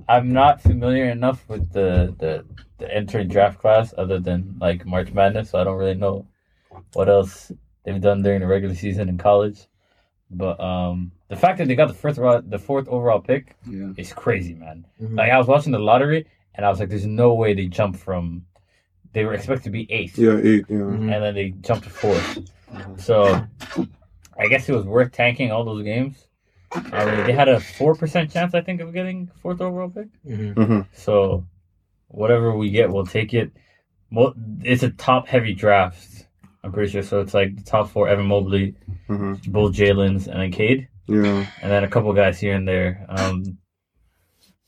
I'm not familiar enough with the, the the entering draft class other than like March Madness, so I don't really know what else they've done during the regular season in college. But um, the fact that they got the first overall, the fourth overall pick Yeah. is crazy, man. Mhm. Like I was watching the lottery and I was like, "There's no way they jump from." They were expected to be eighth, Yeah, eight. Yeah. Mhm. and then they jumped to 4th So, I guess it was worth tanking all those games. I mean, they had a four percent chance, I think, of getting fourth overall pick. Mhm. Mm-hmm. So, whatever we get, we'll take it. Mo- It's a top heavy draft. I'm pretty sure. So it's like the top four: Evan Mobley, Mm-hmm. both Jalen's, and then Cade, Yeah. and then a couple guys here and there. Um,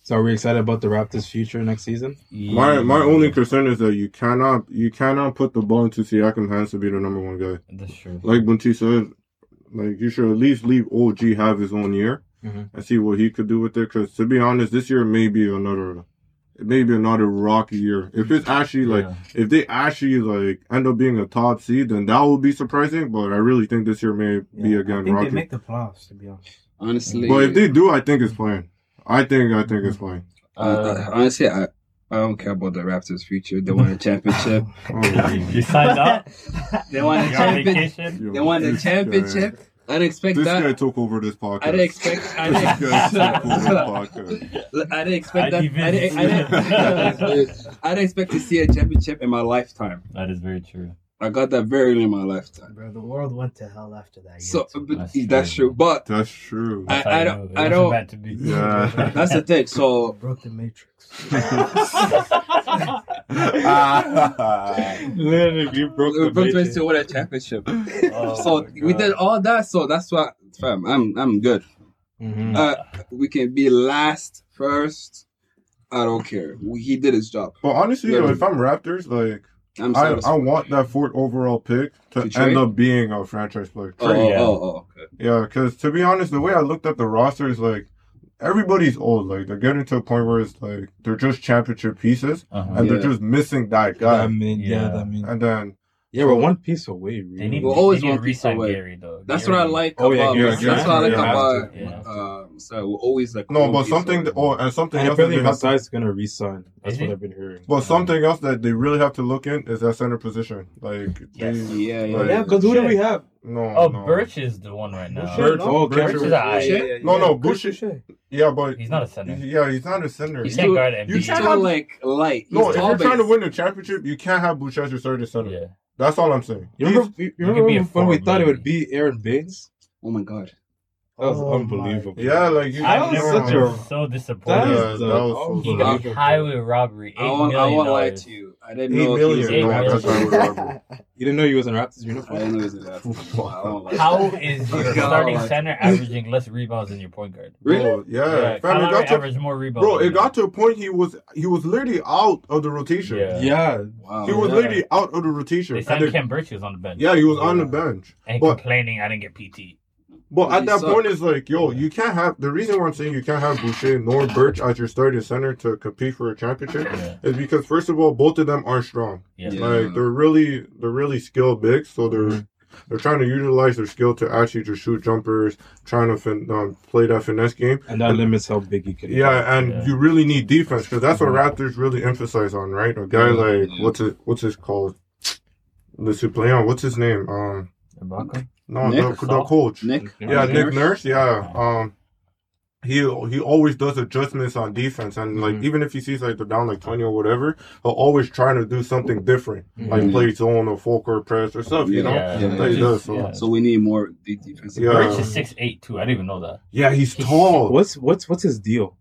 So, are we excited about the Raptors' future next season? My my only concern is that you cannot you cannot put the ball into Siakam hands to be the number one guy. That's true. Like Bunty said, like you should at least leave OG have his own year Mhm. and see what he could do with it. Because to be honest, this year may be another, it may be another rocky year. If it's actually like Yeah. if they actually like end up being a top seed, then that would be surprising. But I really think this year may be Yeah, again I think rocky. they make the playoffs, to be honest. Honestly. but if they do, I think it's fine. I think I think it's fine. uh, uh, honestly, I, I don't care about the Raptors' future. They won a championship. Oh, You signed up. They won a championship. They won a championship. I didn't expect Guy, this guy that. took over this podcast. I didn't expect. I This guy took over the didn't. podcast. I didn't expect that. I I didn't, I, didn't, I didn't expect to see a championship in my lifetime. That is very true. I got that very early in my lifetime. Bro, the world went to hell after that. So year, but That's that's, true. true. But That's true. I- That's how don't- I don't- meant to be. Yeah. that's the thing. So broke the matrix. Literally, you broke the Brooklyn matrix. to win a championship. Oh so we did all that. So that's what, fam. I'm I'm good. Mhm. Uh, we can be last, first. I don't care. He did his job. But honestly, Yeah. yo, if I'm Raptors, like I'm I. I want that fourth overall pick to To end up being a franchise player. Oh, oh, yeah. oh, oh, okay. Yeah, because to be honest, the way I looked at the roster is like everybody's old. Like they're getting to a point where it's like they're just championship pieces, Uh-huh. and Yeah. they're just missing that guy. That mean, yeah, Yeah. that mean, And then yeah, we're one piece away. Really. They need, We'll always they need to piece away. Gary though. That's Gary- what I like Oh, yeah, about. yeah, that's yeah, what I like yeah, about. yeah. Um, so we're always like. no, but something like- oh, and something and else. That apparently, they have to, Masai's gonna resign. That's what? I've been hearing. but something else that they really have to look in is that center position. Like Yes. they- Yeah, yeah. Like- Yeah, because who do we have? no, Oh, no. Birch is the one right now. Boucher, Bird. Oh, Birch Birch is a- Boucher? No, no, Chris Bush. Boucher. Yeah, but He's not a center. Yeah, he's not a center. He's can't too- guard you He's can't have- like light. He's no, if you're but trying to win a championship, you can't have Bush as your starting center. Yeah. That's all I'm saying. You remember, you could remember be when we forward, thought it would be Aron Baynes? Oh my god. That was Oh unbelievable. Yeah, like you. That I've was such a- so That disappointed. Yeah, that the was he got highway robbery. I won't, I won't lie to you. I didn't Eight know he was million. a No, Eight that's Raptors. not what happened. You didn't know he was in Raptors I uniform? didn't know he was a Raptors. I won't. How is your God. starting center averaging less rebounds than your point guard? Really? Bro, yeah, Yeah, fam, it got to, averaged more rebounds. bro, than it got to a point he was he was literally out of the rotation. Yeah. Yeah. Wow. He was Yeah. literally out of the rotation. They And signed they- Khem Birch, he was on the bench. yeah, he was on the bench. And But- complaining, I didn't get PT. But at that sucked. point, it's like, yo, you can't have the reason why I'm saying you can't have Boucher nor Birch as your starting center to compete for a championship Yeah. is because first of all, both of them are strong. Yeah. Yeah. Like they're really they're really skilled bigs, so they're Mhm. they're trying to utilize their skill to actually just shoot jumpers, trying to fin- um, play that finesse game. And that limits how big he can Yeah, and Yeah. you really need defense because that's what Raptors really emphasize on, right? A guy like what's it what's his called? The supplant, what's his name? Um, Ibaka? No, Nick the, the coach. Nick. Yeah, Nick Nurse. Yeah. Um, he he always does adjustments on defense, and like Mhm. even if he sees like they're down like twenty or whatever, he'll always try to do something different, like Mhm. play zone or full court press or stuff. You know, Yeah, Yeah. that he does. So. Yeah. So we need more deep defensive. Yeah. Birch is six eight too. I didn't even know that. Yeah, he's He's- tall. What's what's what's his deal?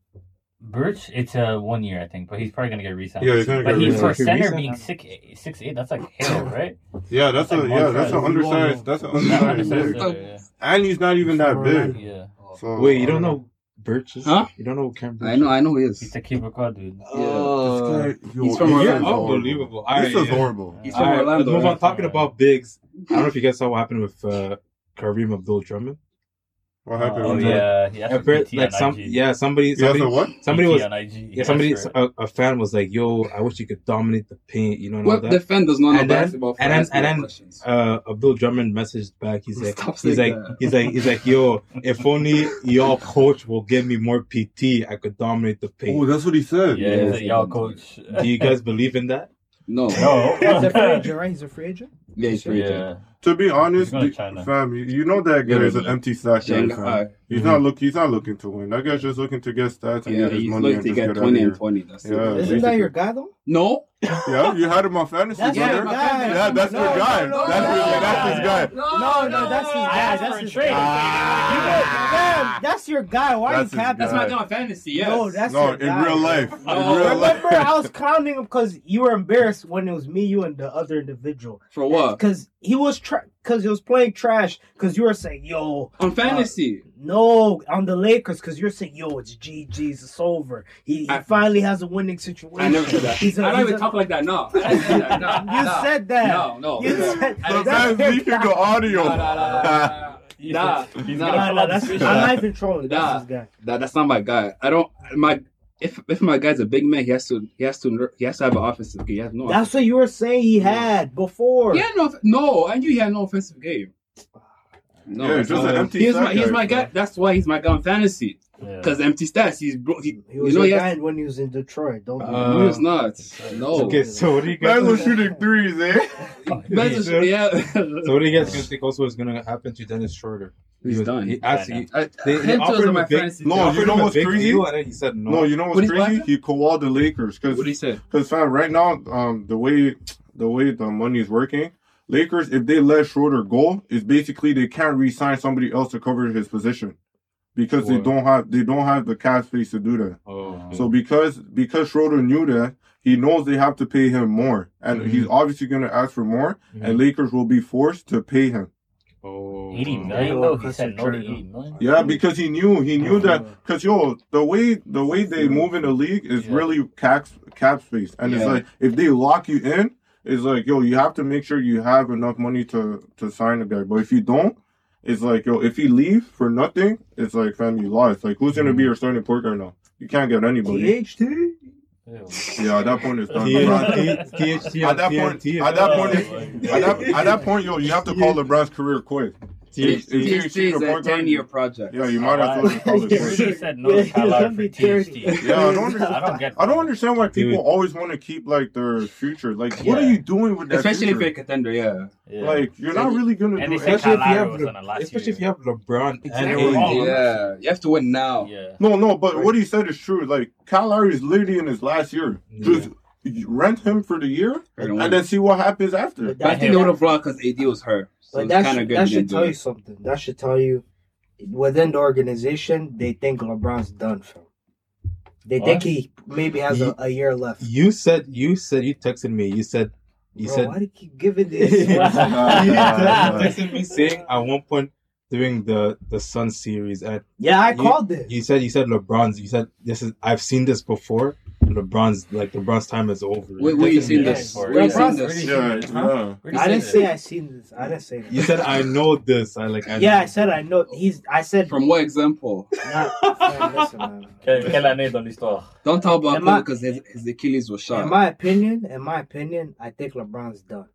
Birch, it's a uh, one year, I think, but he's probably gonna get re-signed. Yeah, he's gonna but get he's for re-signed. center Re-signed? being six eight, six eight. That's like hell, right? Yeah, that's a Like yeah, that's an size. undersized. That's an Not undersized undersized big, center, yeah. and he's not even that big. Yeah, So Wait, you don't know Birch is? Huh? You don't know Khem Birch I know. I know he he's is. the keeper quad dude. Uh, This guy- yo, he's from Orlando. is horrible. Unbelievable. This Alright, is yeah. horrible. He's from Alright, Orlando, Let's move on. Talking about bigs. I don't know if you guys saw what happened with uh, Kareem Abdul Drummond. What happened? Oh with that? yeah, he has I've heard, PT like some, yeah, somebody, He has somebody, what? somebody was, on IG. yeah, somebody, right. a, a fan was like, "Yo, I wish you could dominate the paint," you know, and all Well, the fan does not know And then- basketball. for and then- and then- uh, Abdul Drummond messaged back. He's like, Stop he's like, that. he's like, he's like, yo, if only your coach will give me more PT, I could dominate the paint. Oh, that's what he said. Yeah, he's a y'all coach. Do you guys believe in that? no, No. He's a free agent, right? He's a free agent. Yeah, he's free agent. Yeah. To be honest, He's going to the- fam, you, you know that guy Yeah, is an empty stat guy, fam. Shanghai. He's Mhm. not look. He's not looking to win. That guy's just looking to get stats and Yeah, get his he's money looking and to just get get out of twenty and twenty. That's Yeah. it. Isn't basically. that your guy though? No, Yeah, you had him on fantasy. That's brother. your guy. Yeah, that's No, your guy. no, no, that's, no, your, no, that's his guy. No, no, that's his guy. That's a his trade. guy. You got- Damn, that's your guy. Why That's you his capping? guy. that's my guy on fantasy. Yes. No, that's No, your in guy. real life. No. In real life. Remember, I was clowning him because you were embarrassed when it was me, you, and the other individual. for what Because he was tra- because he was playing trash. Because you were saying, "Yo, on uh, fantasy. no," on the Lakers. Because you're saying, "Yo, it's GG's, it's over." He, he I- finally has a winning situation. I never said that. He's a- I don't he's even a- talk like that. No, I that. No, You no, said that. No, no. You no. said I The didn't that. leaking the audio. Nah, nah, nah, nah, He's Nah, gonna- he's nah. gonna Nah, pull nah, that's, I'm not even trolling. That's Nah. his guy. That, that's not my guy. I don't. My if if my guy's a big man, he has to he has to he has to have an offensive game. He has no. That's what you were saying he had before. Had no. No, I knew he had no offensive game. No, Yeah, just an empty he's stat my he's guy, my bro. guy. That's why he's my guy on fantasy Yeah. because empty stats. He's bro. He, He was you know he your has. guy when he was in Detroit. Don't. Uh, no, he's not. No. Okay, so what do you guys? Man was shooting threes, eh? Ben's Yeah. yeah. So what do you guys gonna think also is gonna happen to Dennis Schroeder? He's He was- done. He actually, I, they, they him too offered him a my big, fantasy No, you know what's crazy? deal, and then he said no. No, you know What what's is crazy? He called the Lakers because What he say? Because fam, right now, um, the way the way the money is working, Lakers, if they let Schroeder go, is basically they can't re-sign somebody else to cover his position because they don't have they don't have the cap space to do that. Oh, So because because Schroeder knew that, he knows they have to pay him more, and Mhm. he's obviously going to ask for more, and Lakers will be forced to pay him. oh, 80 oh. million though. He said no to 80 million. Yeah, because he knew he knew that because yo, the way the way they move in the league is Yeah. really cap cap space, and it's like if they lock you in, it's like yo, you have to make sure you have enough money to to sign a guy. But if you don't, it's like yo, if he leave for nothing, it's like fam, you lost. Like who's gonna be mm. your starting point guard now? You can't get anybody. THT. Yeah, at that point it's done. T- LeBron- T- THT At that point, at that point, at that, point, yo, you have to call LeBron's career quit. THT. THT THT is a ten year project. Yeah, you might have to just call it He said no to Yeah, Kyle let Lowry for me tell you. THT. Yeah, I don't understand. I don't get I don't understand why people always want to keep like their future. Like, what are you doing with that? Especially if future? you're a contender, yeah. Yeah. like you're not really gonna do they said anything. Especially if you have, Lowry was on the Le- especially if you have LeBron Exactly. and wrong. Yeah, you have to win now. yeah. No, no, but what he said is true. Like Kyle Lowry is literally in his last year. Just rent him for the year and then see what happens after. But I think they would have brought because AD was hurt. So But it's that, kind of should, good. that should didn't tell you it. something. That should tell you within the organization they think LeBron's done for. They think What? he maybe has a, a year left. You said you said you texted me. You said you Bro, said why do you keep giving you uh, this? Uh, texted me saying at one point during the the Sun series and yeah, I You- called this. you said you said LeBron's you said this is I've seen this before. LeBron's like LeBron's time is over. Wait, where you seen this? Where you seen this? Yeah, yeah. I didn't say I seen this. I didn't say that. You said I know this. I like I yeah, I said I know. He's. I said From what example? Not, man, listen, man. Quelle, quelle année dans l'histoire? Don't talk about Am because his, his Achilles was shot. In my opinion, in my opinion, I think LeBron's done.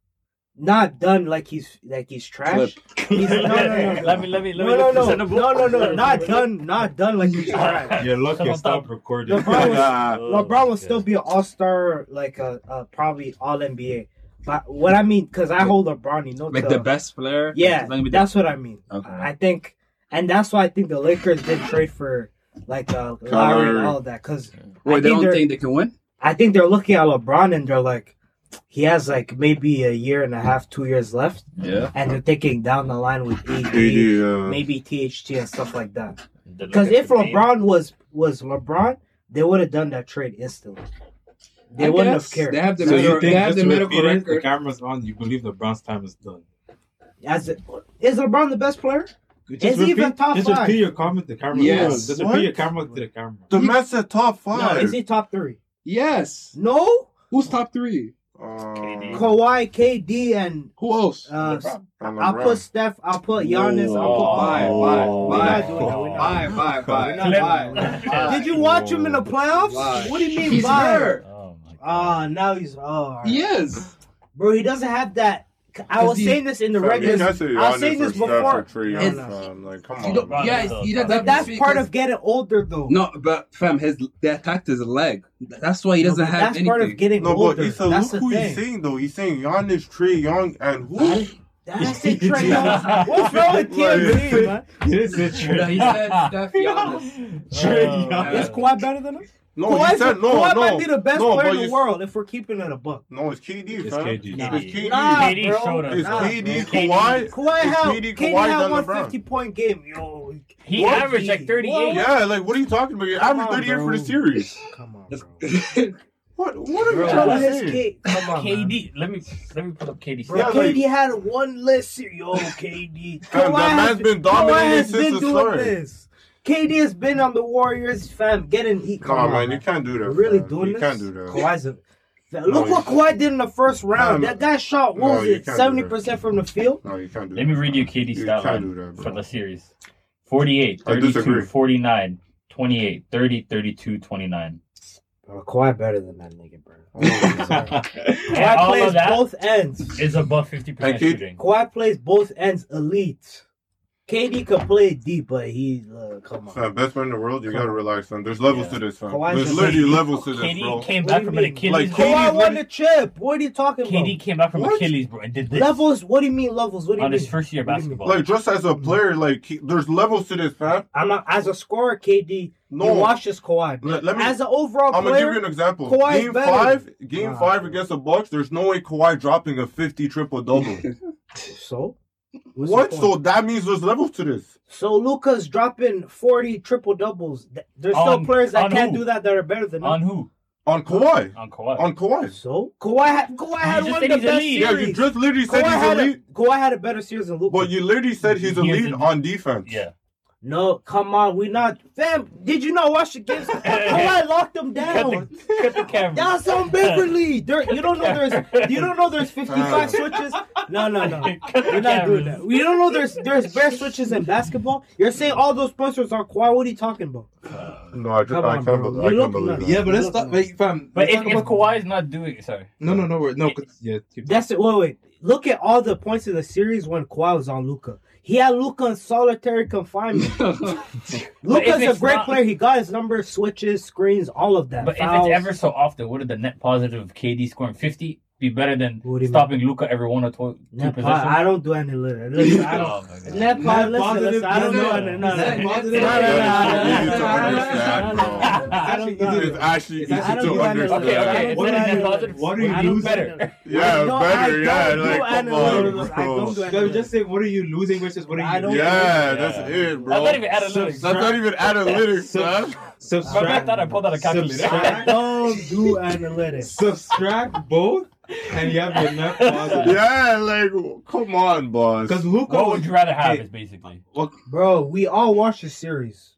Not done like he's like he's trash. He's, no, no, no, no. Let me, let me, let me No, no, no, no, no, no, not done, not done like he's trash. You're lucky I stopped stop. recording. LeBron was- Nah. LeBron will still be an All Star, like a, a probably All NBA. But what I mean, because I hold LeBron, you know, like to- the best player. Yeah, Like, that's what I mean. Okay. I think, and that's why I think the Lakers did trade for like uh, Lowry and all of that. Because Wait, they don't think they can win? I think they're looking at LeBron and they're like, he has like maybe a year and a half, two years left, Yeah. and they're thinking down the line with AD, AD, uh, maybe THT and stuff like that. Because if for Dame. LeBron was was LeBron, they would have done that trade instantly. They I wouldn't guess have cared. They have the So you think they have the to medical repeat it, the camera's on, you believe LeBron's time is done. As it, is LeBron the best player? Just Is he even repeat- top just five? repeat your comment to the camera. Yes. Just What? repeat your camera to the camera. the man said top No, five. is he top three? Yes. No. Who's top three? Uh, Kawhi, KD, and Who else? uh, and I'll LeBron. put Steph. I'll put Giannis. I'll put. Bye, bye, We're bye. not doing that. We're not Bye, doing bye, bye, We're not bye, doing bye. Did you watch him in the playoffs? Bye. What do you mean? He's bye? hurt. Oh my god. Ah, now he's. Oh, all right. He is. bro. He doesn't have that. I was he- saying this in the Fam, regular. I was saying this before. or Young, fam. Like, come You on. man. yeah, he doesn't But that's the part of getting older, though. No, but fam, his they attacked his leg. That's why he doesn't but have That's anything. part of getting No, older. but Issa, that's look who thing. he's saying though. He's saying Giannis, Trae Young, and who? I didn't say Trae Young. What's wrong with TMZ, man? You didn't say Trae. He said Steph Giannis. Trae Young. man. Is Kawhi better than him? No, Kawhi's he said no, Kawhi no. might be the best no, player in the world if we're keeping it a book. No, it's KD, It's fam. KD. Nah. It's KD. Nah, KD bro. showed us. It's Nah, KD, bro. Kawhi. Kawhi It's had, KD, KD Kawhi, had then one LeBron. 50 point game. Yo, He What? averaged like 38. Yeah, like what are you talking about? You averaged 38 for the series. come on, bro. What? What are you trying to say? K- Come on, man. KD, let me let me put up KD. Bro, Yeah, KD like- had one list. Yo, KD. Fam, that has man's been dominating since been the start. this. KD has been on the Warriors, fam, getting heat. Come on, man. You can't do that. We're really fam. doing You this? can't do that. Kawhi's a. Fam, No, Look what Kawhi did in the first round. Fam, that guy shot, what no, was it, 70% from the field? No, you can't do Let that. me read you KD You stat can't do line that, for the series. 48, 32, 49, 28, 30, 32, 29. Bro, Kawhi better than that nigga, bro. And Kawhi plays both ends. is above 50% KD shooting. Kawhi plays both ends elite. KD can play deep, but he uh, come on. Fam, best man in the world, you gotta relax, son. There's levels Yeah. to this, fam. Kawhi's There's literally best. levels to this, KD bro. came back from you an? Achilles. Like, bro. KD Kawhi won the chip. What are you talking KD about? KD came back from What? Achilles, bro, and did this Levels? What do you mean levels? What do you on mean? his first year of What do you mean? basketball. Like just as a player, like he, there's levels to this, fam. I'm not as a scorer, KD. No. he washes Kawhi. Let- let me- as an overall player, I'm gonna give you an example. Kawhi's game better. five, game Nah, five against the Bucks. There's no way Kawhi dropping a 50 triple double. so What's what? So that means there's levels to this. So Luka's dropping 40 triple doubles. There's still On- players that can't who? do that that are better than On him. who? On Kawhi. On Kawhi. On Kawhi. So Kawhi had Kawhi had one of the best elite. Yeah, you just literally said Kawhi he's had elite. a Kawhi had a better series than Luka. But you literally said he's Here's elite the- on defense. yeah. No, come on, we not fam. Did you not watch the games? Kawhi locked them Cut down. the, cut the camera. That's on Beverley. There, you don't know there's you don't know there's 55 Uh. switches. No, no, no. Cut We're not doing that. We don't know there's there's bare switches in basketball. You're saying all those posters are Kawhi. What are you talking about? No, I, just, Come I on, can't bro. believe, You I can't believe nuts. that. Yeah, but let's stop. Wait, fam. But let's if, if Kawhi is not doing it, sorry. no, no, no, we're, yeah, keep That's it. Wait, wait. Look at all the points in the series when Kawhi was on Luka. He had Luka in solitary confinement. Luka's a great not- player. He got his numbers, switches, screens, all of that. But if it's ever so often, wouldn't the net positive of KD scoring 50 be better than What do stopping Luka every one or two, two Net possessions? po- I don't do any litter. Listen, I Oh don't. my Net po- Net listen, positive, listen, I don't do net- any. No, no, no. No, no, no, You understand, I It's actually easy to do any litter. Okay, okay. I It's don't better do than any positive. What are you losing? better. Yeah, better. Yeah, like come on, I don't do bro. So just saying, what are you losing versus what are you? Yeah, that's it, bro. That's not even analytics. That's not even analytics, man. My bad subtract, thought I pulled out a calculator. subtract, Don't do analytics. subtract both, and you have your net positive. Yeah, like come on, boss. Because Luka What would you rather have? Hey, Is basically. Bro, we all watched the series.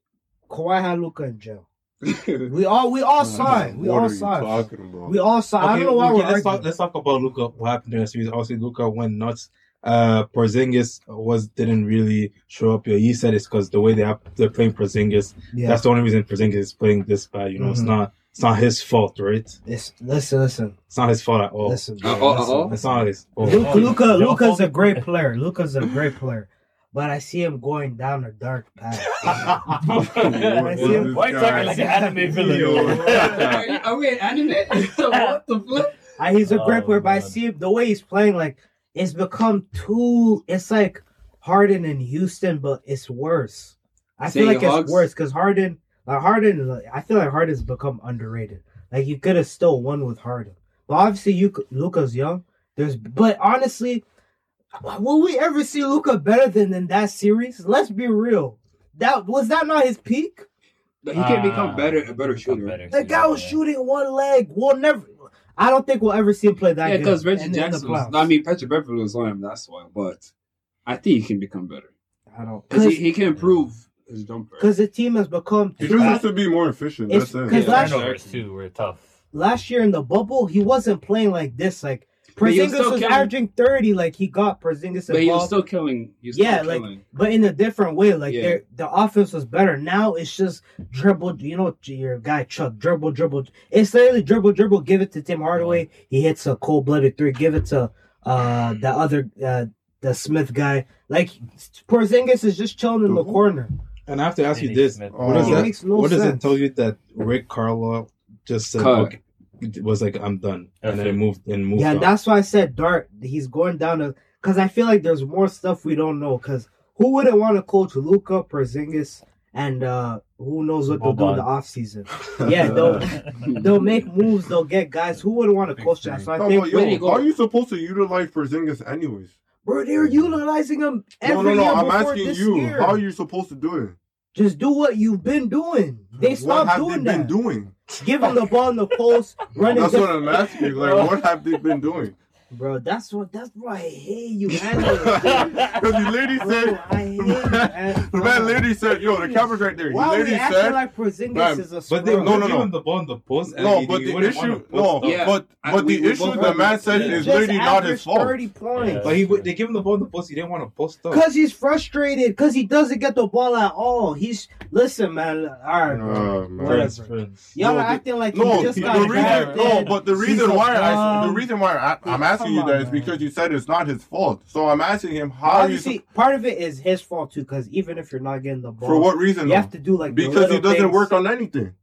Kawhi had Luka in jail. We all we all saw it. We What all are you saw it. We all saw. I don't know why okay, we're let's talk. Let's talk about Luka. What happened during the series? Obviously, Luka went nuts. Uh, Porzingis was didn't really show up here. He said it's because the way they have they're playing Porzingis. Yeah. That's the only reason Porzingis is playing this bad. You know, it's Mhm. not. It's not his fault, right? It's, listen, listen, It's not his fault at all. listen. Uh, bro, uh, listen. uh, It's not his fault. Luka, Luka, Your Luka's a great player. Luka's a great player, but I see him going down a dark path. What is this Why you talking like an anime villain? Are, are we an anime? what the flip? Uh, he's a great Oh, player, but I see him, the way he's playing. Like it's become too. It's like Harden in Houston, but it's worse. I Say feel like your it's hugs. worse because Harden, Like Harden, like, I feel like Harden's become underrated. Like you could have still won with Harden, but obviously you could- Luka's young. There's, but honestly, will we ever see Luka better than in that series? Let's be real. That was that not his peak. But he can become uh, better, a better shooter. better The guy was yeah. shooting one leg. We'll never. I don't think we'll ever see him play that Yeah, because Reggie in- in the Jackson. Was. I mean, Patrick Beverley was on him. That's why. But I think he can become better I don't because he, because he can improve his jumper. the team has become He too just has to be more efficient. It's- That's it. Because Yeah, last- turnovers too were tough. last year in the bubble, he wasn't playing like this. Like But was Porzingis was killing- averaging thirty. Like he got Porzingis involved. But he was still killing. He was still Yeah, like- killing. but in a different way. Like Yeah. the offense was better. Now it's just dribble. You know your guy Chuck dribble, dribble. It's literally dribble, dribble. Give it to Tim Hardaway. He hits a cold blooded three. Give it to uh the other uh the Smith guy. Like Porzingis is just chilling in the corner. And I have to ask you this: Smith. what does Oh. It that? no what does it tell you that Rick Carlisle just said? Cut. Okay, was like, I'm done, and then it. moved and moved. Yeah, on. that's why I said Dart. He's going down to because I feel like there's more stuff we don't know. Because who wouldn't want to coach Luka, Porzingis, and uh who knows what they'll do in the Boban. off season? Yeah, they'll they'll make moves. They'll get guys. Who wouldn't want to coach that? So I No, think, but yo, how are you supposed to utilize Porzingis anyways? Bro, they're mm-hmm. utilizing them No, every no, no. year I'm asking you. year. How are you supposed to do it? Just do what you've been doing. They what stopped have doing they been that. doing? Give him the ball in the post, running. That's what I'm asking. Like, what have they been doing? Bro, that's what. That's why I hate you, man. Because the lady Bro, said, I hate you, man. the man lady said, yo, the camera's right there. Why the are we lady said, like Porzingis Man, is a but they scrub? No, no, no, the ball in the post. no, but he the issue, no. Yeah. but but we- the we issue both the man said is Just literally not his fault. 30 points. Yeah. But he would- they give him the ball in the post. He didn't want to post up. Because he's frustrated. Because he doesn't get the ball at all. He's listen, man. All right, bro. Oh, man. Whatever. Friends, friends. Y'all No, are acting like No, just the got reason, drafted. no, but the reason why I, the bum. reason why I, I'm Come asking you that is because you said it's not his fault. So I'm asking him how are you Obviously, part of it is his fault too. Because even if you're not getting the ball, for what reason? you have to do like Because he doesn't things. work on anything.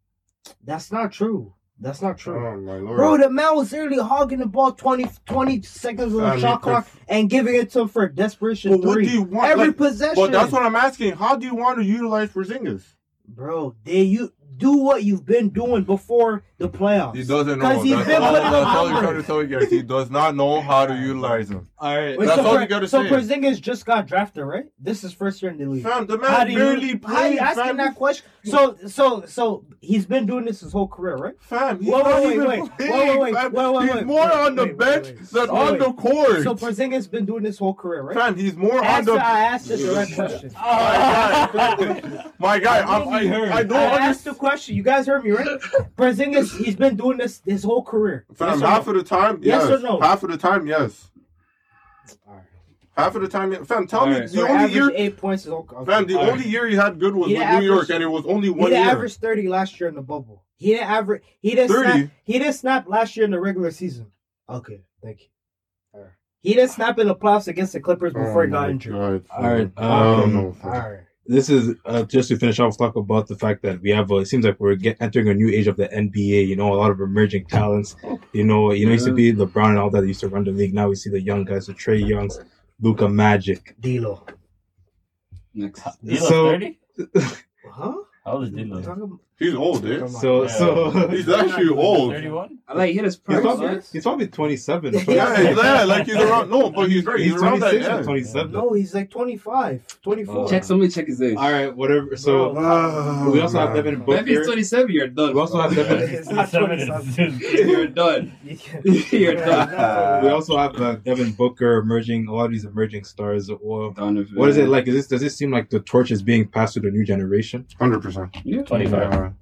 That's not true. That's not true. Oh my lord, Bro, the man was literally hogging the ball 20, 20 seconds of the shot clock and giving it to him for a desperation But what do you want? Every Like, possession. But that's what I'm asking. How do you want to utilize Porzingis? Bro, they you do what you've been doing before the playoffs. He doesn't know. Because he's That's been all, putting that's up all you're trying to tell you guys. He does not know how to utilize him. All right. Wait, That's so all you gotta so say. Porzingis just got drafted, right? This is first year in the league. Fam, the How man do barely you, how are you asking Fam. that question? So, so, so he's been doing this his whole career, right? Fam, he's Wait, not wait, wait, wait, playing, wait, wait, wait, wait, He's wait, more wait, on the wait, bench wait, wait. than Wait, on wait. the court. So Porzingis been doing this whole career, right? Fam, he's more on the. I asked the direct question. My guy, my guy, I'm, I, I don't I asked the question. You guys heard me, right? Porzingis, he's been doing this his whole career. Fam, Yes half no? of the time, Yes yes. or no? Half of the time, yes. Alright. Half of the time, fam. Tell All me right. the So only year, eight points is okay. fam. The All only year he had good was He with averaged- New York, and it was only He one didn't year. average thirty last year in the bubble. He didn't average. He didn't 30? snap. He didn't snap last year in the regular season. Okay, thank you. Alright. He didn't snap in the playoffs against the Clippers before he got injured. Oh God, All right, fam. I don't um, know. All fam. right. This is uh, just to finish off. Talk about the fact that we have. A, it seems like we're get, entering a new age of the NBA. You know, a lot of emerging talents. You know, you know, used to be LeBron and all that used to run the league. Now we see the young guys, the Trae Youngs, Luka Magic. D'Lo. Next. D'Lo So- 30? Huh? How old is D'Lo? Talking- He's old, eh? So, Yeah. so He's actually old. 31? I like hit his he's probably, he's probably 27. Yeah, yeah, like he's around. No, but he's right. He's, He's around that. 26 or Yeah. 27. No, he's like 25, 24. Check somebody check his age. All right, whatever. So Oh, we also have. Devin But if he's 27, you're done. We also have Devin. It's 27. you're done. You're done. We also have uh, Devin Booker emerging. A lot of these emerging stars. Well, Donovan. what is it like? Is this does it seem like the torch is being passed to the new generation? Hundred percent. Yeah. 25.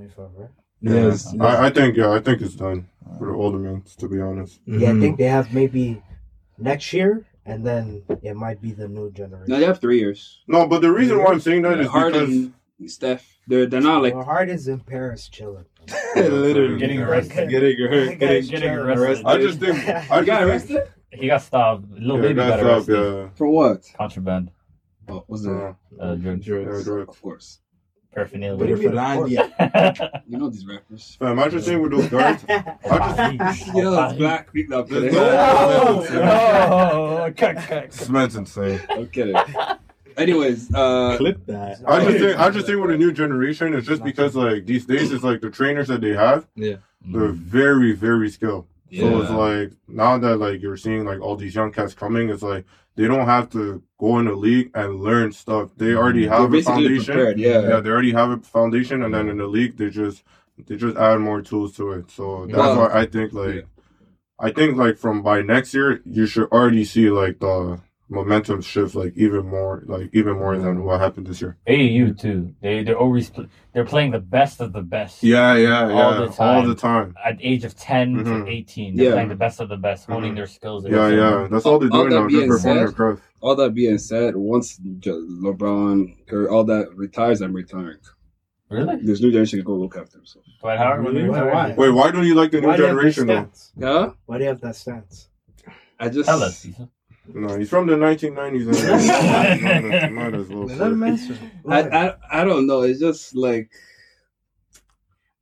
Yeah. 25, right? Yes. I, I think yeah, I think it's done for the older men. To be honest, Yeah, I Mhm. think they have maybe next year, and then it might be the new generation. No, they have three years. no. But the reason why I'm saying that is because Harden, Steph. They're they're not like well, Harden's in Paris chilling. Literally Getting arrested. Getting hurt. Getting, Getting arrested. I just think I you got just arrested He got stopped. A little Yeah, baby that's got up, arrested. yeah. for what? Contraband. Oh, was it? Uh, drugs. Yeah, Drugs. drugs. Of course. Paraphernalia. What do you mean? Philadelphia. You know these rappers. Fam, I just think with those guards, I just Yeah, it's black. Beat up. There's Okay. no- Oh, cut, cut, cut. this man's insane. Okay. Anyways, uh, Clip that. I just think I just think with the new generation, it's just because like these days it's like the trainers that they have, Yeah. they're very very skilled. Yeah. So it's like now that like you're seeing like all these young cats coming, it's like they don't have to go in the league and learn stuff. They already mm-hmm. they're have a basically foundation. prepared. Yeah. Yeah, they already have a foundation, and then in mm-hmm. the league they just they just add more tools to it. So mm-hmm. that's Well, why I think like I think like from by next year you should already see like the momentum shift like even more like even more than what happened this year. AAU too. They they're always pl- they're playing the best of the best. Yeah, yeah, All yeah. the All time. the time. At age of 10 Mhm. to eighteen, they're Yeah. playing the best of the best, honing Mhm. their skills. Yeah, yeah. That's all they're All doing that now. Just being performing their said- craft. all that being said, once LeBron, Curry, all that retires, I'm retiring. Really? This new generation can go look after himself. Dwight Howard? when Really? they Why- why? Wait, why don't you like the new Why do you have that generation though? stance? Yeah, Why do you have that stance? I just Tell us. Ethan. No, he's from the 1990s. And might, might as well. Let him answer. I. I I don't know. It's just like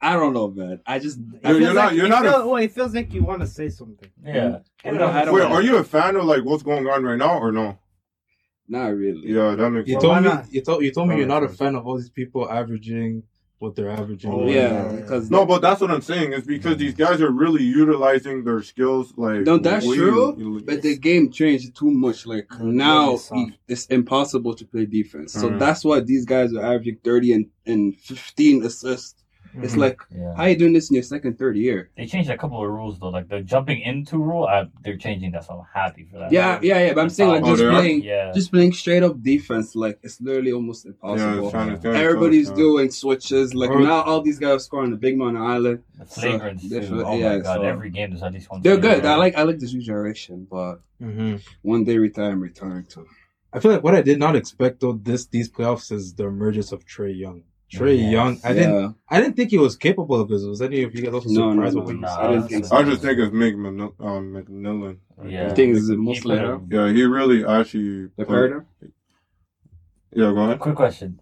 I don't know, man. I just You're- you're not- like- you're It not a- feels- well, it feels like you want to say something. Yeah. I don't- I don't Wait, know. are you a fan of like what's going on right now or no? not really. Yeah, that makes You sense. told me you told you told me you're not a fan of all these people averaging what they're averaging. Oh, yeah, yeah. because No, but that's what I'm saying. is because these guys are really utilizing their skills. Like, No, that's way- true, But the game changed too much. Like now, it's impossible to play defense. So Mm. that's why these guys are averaging thirty and, and fifteen assists. It's like Yeah. how you doing this in your second, third year? They changed a couple of rules though, like the jumping into rule. I, they're changing that, so I'm happy for that. Yeah, yeah, yeah. But I'm saying like Oh, just they playing, yeah. just playing straight up defense. Like it's literally almost impossible. it's trying to- Everybody's touch, doing switches. Like Or- now, all these guys are scoring the big man on the island. the so flagrants they're- too. Oh yeah, my god, so- every game there's at least one. They're flagrant. good. I like I like this new generation, but hmm one day retire and return to. I feel like what I did not expect though this these playoffs is the emergence of Trae Young. Trae Yes. Young, I didn't I didn't think he was capable of this. Was any of you guys also No, no, surprised no, with what no. he I didn't think so. I just think it's Mick Manil- um, McMillan. Yeah. I think it's He mostly put a- her. Yeah, he really actually. The paradigm. Yeah, go ahead. Quick question: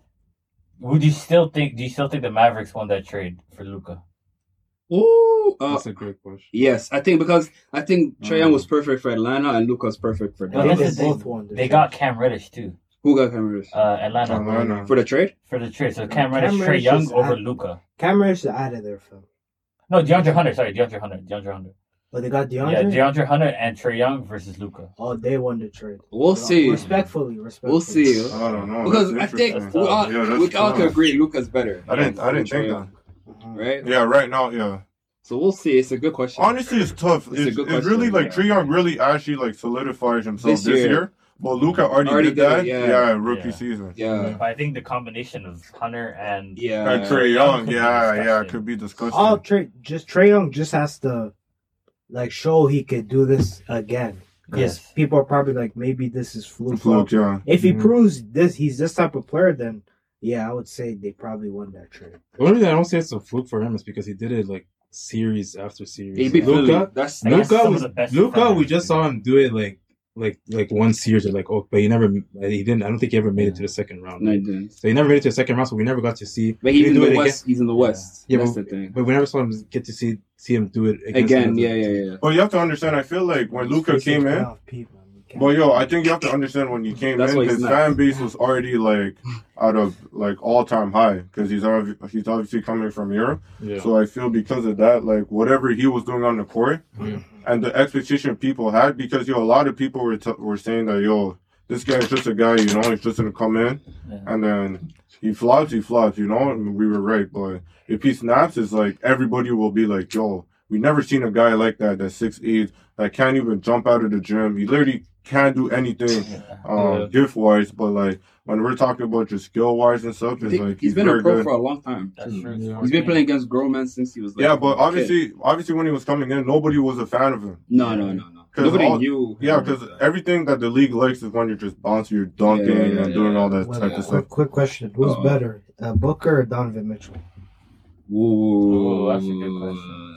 Would you still think? Do you still think the Mavericks won that trade for Luka? Ooh, uh, That's a great question. yes, I think because I think Trae Mm. Young was perfect for Atlanta and Luka's perfect for No, Dallas. that's they both won. They trade. got Cam Reddish too. Who got Cameron Uh, Atlanta Atlanta. for the trade? for the trade. So Cam Cam Reddish, Trae Young is over at- Luka. Cameron's out of there, Phil. No, DeAndre Hunter. Sorry, DeAndre Hunter. DeAndre Hunter. But they got DeAndre. Yeah, DeAndre. DeAndre Hunter and Trae Young versus Luka. oh, they won the trade. We'll see. Respectfully, respectfully. We'll see. I don't know. Because I think we all, Yeah, we all tough. can agree Luka's better. I didn't. I didn't think Trae that. Mhm. Right? Yeah, right now, yeah. So we'll see. It's a good question. Honestly, it's tough. It's a It's, good it's really like yeah. Trae Young really actually like solidifies himself This this, year. Year. But Luka already, Already did did that. it, yeah. yeah. rookie Yeah. season. yeah. But I think the combination of Hunter and Yeah. And Trae Young Young, could be yeah, yeah, disgusting. could be disgusting. All Trae, just Trae Young just has to like show he could do this again. Because Yes. people are probably like, maybe this is fluke. Fluke, yeah. If he Mhm. proves this, he's this type of player, then yeah, I would say they probably won that trade. The only reason I don't say it's a fluke for him is because he did it like series after series. He beat Philly. Luka, That's Luka, was, Luka, we just saw him do it like like like one series or like oh, but he never he didn't. I don't think he ever made it to the second round. no, he didn't. So he never made it to the second round, so we never got to see. But he's in the it again. west. He's in the west. Yeah, That's but- the thing. But we never saw him get to see see him do it Again, another yeah, yeah, yeah. But you have to understand. I feel like when Luka came in, playoff Pete, man. You can't- But yo, I think you have to understand when he came That's in, why he's his not. fan base was already like out of like all time high because he's obvi- he's obviously coming from Europe. Yeah. So I feel because of that, like whatever he was doing on the court Yeah. and the expectation people had, because yo, a lot of people were t- were saying that yo, this guy's just a guy, you know, he's just gonna come in Yeah. and then he flops, he flops, you know, and we were right. But if he snaps, it's like everybody will be like, yo, we never seen a guy like that that's six eight that can't even jump out of the gym. He literally can't do anything Yeah. um, Yeah. gift wise, but like when we're talking about your skill wise and stuff, I it's think like he's been a pro good. for a long time. That's true. Yeah. He's been playing against grown men since he was like yeah, a but kid. obviously, obviously when he was coming in, nobody was a fan of him. No, no, no, no. 'Cause Nobody all- knew. Yeah, because everything that the league likes is when you're just bouncing, you're dunking, Yeah, yeah, and doing yeah. all that Well, type of stuff. quick, quick question: Who's Uh-oh. better, uh, Booker or Donovan Mitchell? Ooh, Ooh, that's a good question.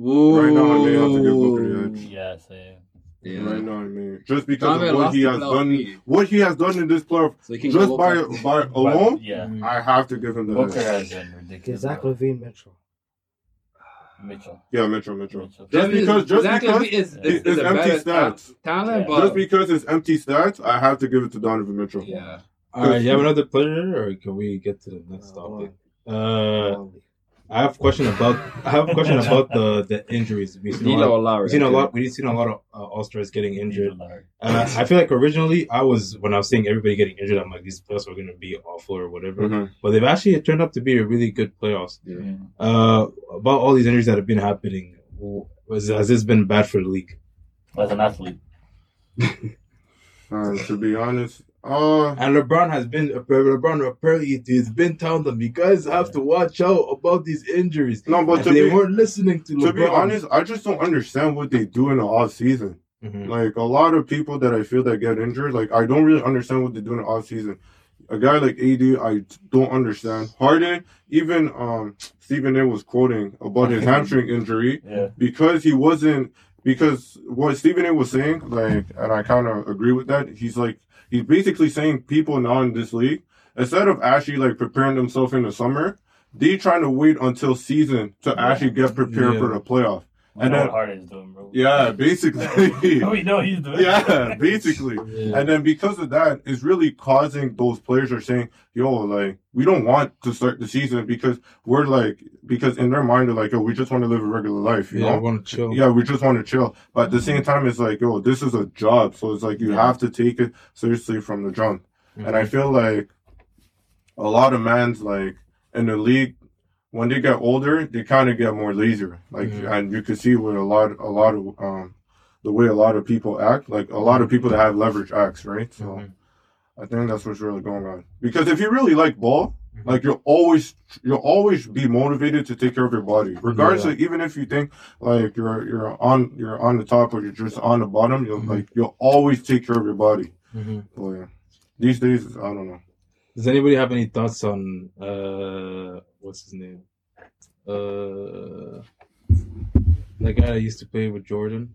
Ooh. Right now, I may have to give Booker the edge. Yeah, same. Yeah. Right now, I mean, just because Donovan of what he has done, lead. what he has done in this playoff, So just by low- by alone, yeah. I have to give him the Booker edge. has been Okay, ridiculous. Zach LaVine, Mitchell. Mitchell. Yeah, Mitchell, Mitchell. Mitchell. Just because, just Zach because, is, is, it's is empty stats. talent, Yeah. just because it's empty stats, I have to give it to Donovan Mitchell. yeah, All right, you have another player, or can we get to the next Uh, topic? Uh, I have a question about. I have a question about the the injuries. We've seen a lot. We've seen a lot. We've seen a lot of uh, All Stars getting injured. Uh, I feel like originally I was when I was seeing everybody getting injured, I'm like these playoffs are going to be awful or whatever. Mhm. But they've actually turned up to be a really good playoffs. Yeah. Uh, about all these injuries that have been happening, was has this been bad for the league? As an athlete, Uh, to be honest, uh, And LeBron has been LeBron apparently he's been telling them you guys have to watch out about these injuries. no, but to they be, weren't listening to LeBron. to be honest, I just don't understand what they do in the off season. Mhm. Like a lot of people that I feel that get injured, like I don't really understand what they do in the off season. A guy like AD, I don't understand. Harden, even um Stephen A was quoting about his hamstring injury yeah. because he wasn't because what Stephen A was saying, like, and I kind of agree with that. He's like he's basically saying people now in this league instead of actually like preparing themselves in the summer, they trying to wait until season to actually get prepared Yeah. for the playoff. We And know then- what Harden's doing, bro. Yeah, basically. we know he's doing. yeah, basically. Yeah. And then because of that, it's really causing those players are saying, yo, like, we don't want to start the season because we're like, because in their mind, they're like, yo, we just want to live a regular life, you yeah, I know? want to chill. Yeah, we just want to chill. But at the same time, it's like, yo, this is a job. So it's like, you Yeah. have to take it seriously from the jump. Mhm. And I feel like a lot of mans, like, in the league, when they get older, they kind of get more lazier. Like, Mhm. and you can see with a lot, a lot of, um, the way a lot of people act, like a lot of people that have leverage acts, right? So Mhm. I think that's what's really going on. Because if you really like ball, Mhm. like you'll always you'll always be motivated to take care of your body, regardless. Yeah. Of, even if you think like you're you're on you're on the top or you're just on the bottom, you'll Mhm. like you'll always take care of your body. So yeah, these days I don't know. Does anybody have any thoughts on uh what's his name? Uh that guy that used to play with Jordan?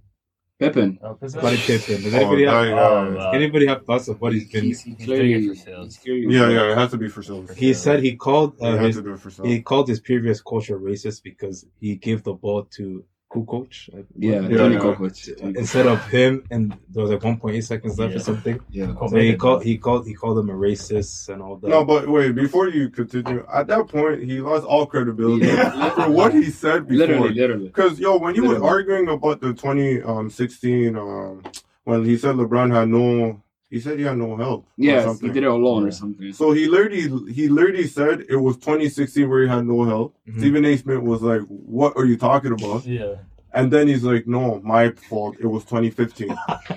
Pippen. Oh, Pippen? Scottie Pippen. Does Oh, anybody have Oh, yeah. wow. anybody have thoughts of what he's been He's, he's He's clearly doing it for sales. he's clearly- Yeah, yeah, it has to be for silver. he said he called You uh, have his, to do it for silver. he called his previous coach a racist because he gave the ball to Kukoc. Yeah, Yeah, Toni yeah. Kukoc. Instead of him, and there was like 1.8 seconds left or something. Yeah. So he called he called he called him a racist and all that. No, but wait, before you continue, at that point he lost all credibility Yeah. for what he said before. Literally, literally. Because yo, when he was arguing about the 2016, um, when he said LeBron had no, he said he had no help. or Yeah, he did it alone Yeah. or something. So he literally, he literally said it was 2016 where he had no help. Mhm. Stephen A. Smith was like, "What are you talking about?" Yeah. And then he's like, "No, my fault. It was 2015."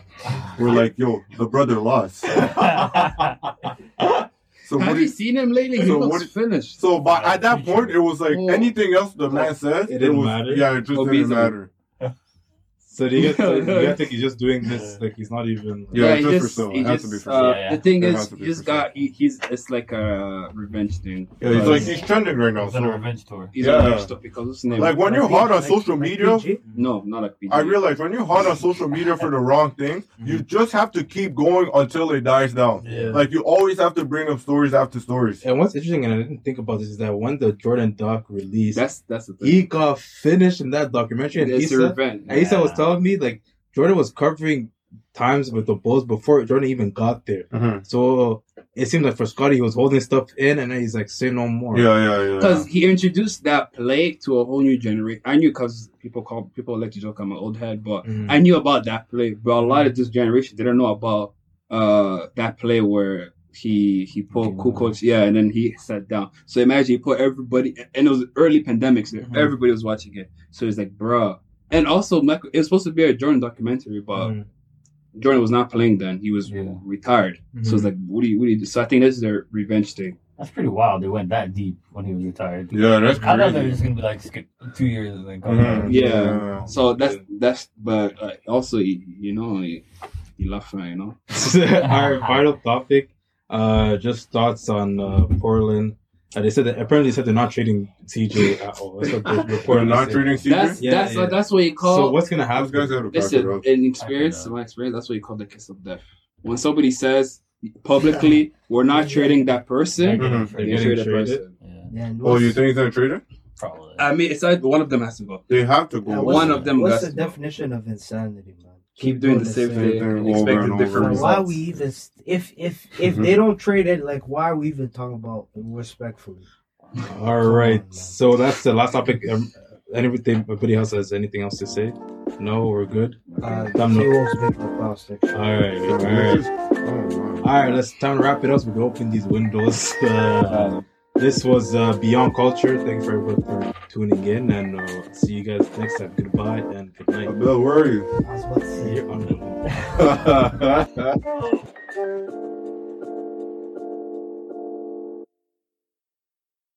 We're like, "Yo, the brother lost." So? Have you you, seen him lately? He So looks what- finished. so, but at that point, it was like Oh. anything else the man said, It didn't was, matter? Yeah, it just Oh, didn't Beasley. matter. So do you get so do you think he's just doing this like he's not even Yeah, he just for just, he It has to be for uh, sale. Yeah, The thing It has is, to he just got, he, he's, it's like a revenge thing. Yeah, he's like he's trending right now. It's on a revenge tour. he's Yeah. on their stuff because his name? like when you're hot on social media, no, not like PG. I realize when you're hot on social media for the wrong thing, you just have to keep going until it dies down. Yeah. Like you always have to bring up stories after stories. And what's interesting, and I didn't think about this, is that when the Jordan doc released, That's that's the thing. he got finished in that documentary, and it's a Issa, revenge. and Issa was Yeah. Telling me like Jordan was covering times with the Bulls before Jordan even got there. So it seemed like for Scottie, he was holding stuff in, and then he's like, "Say no more." Yeah, yeah, yeah. Because he introduced that play to a whole new generation. I knew because people call people like to joke I'm an old head, but Mhm. I knew about that play. But a lot of this generation didn't know about uh that play where he he pulled Okay, Kukoc, yeah, and then he sat down. So imagine he put everybody, and it was early pandemics, so Mhm. everybody was watching it. So it's like, bruh. And also, Michael, it was supposed to be a Jordan documentary, but Mhm. Jordan was not playing then; he was Yeah. retired. So it's like, what do you, what do you do? So I think this is their revenge thing. That's pretty wild. They went that deep when he was retired. yeah, that's I thought they were just gonna be like skip two years and then come Mhm. back. Yeah. So that's that's, but uh, also you, you know he, he left, you know. Our final topic, uh, just thoughts on uh, Portland. Uh, they said that apparently they said they're not trading CJ at all. That's what the We're report not said. treating CJ. That's Yeah, that's yeah. that's what you call. So what's gonna Those happen? guys have to pack Listen, in experience, I my experience, that's what you call the kiss of death. When somebody says publicly, "We're not trading that person," Mhm. They're they getting trade the traded. person. Yeah, Oh, you think they're trading? probably. I mean, it's like one of them has to go. They have to go. Yeah, with one it. of them What's the definition of insanity, man? Keep doing the same Same thing, thing over expecting and different over. So why we even if if if Mhm. they don't trade it, like why are we even talking about it respectfully? All right. man. So that's the last topic. Um, anything? Anybody else has anything else to say? No, we're good. Uh, Thumbs up. T-Wolves make the playoffs next year. All right. So All we're right. just- oh, wow. All right. Let's time to wrap it up. We can open these windows. Uh, this was uh, Beyond Culture. Thanks for everyone for tuning in, and uh, see you guys next time. Goodbye and good night. Bill, where are you? I was about to say. You're on the- Bye.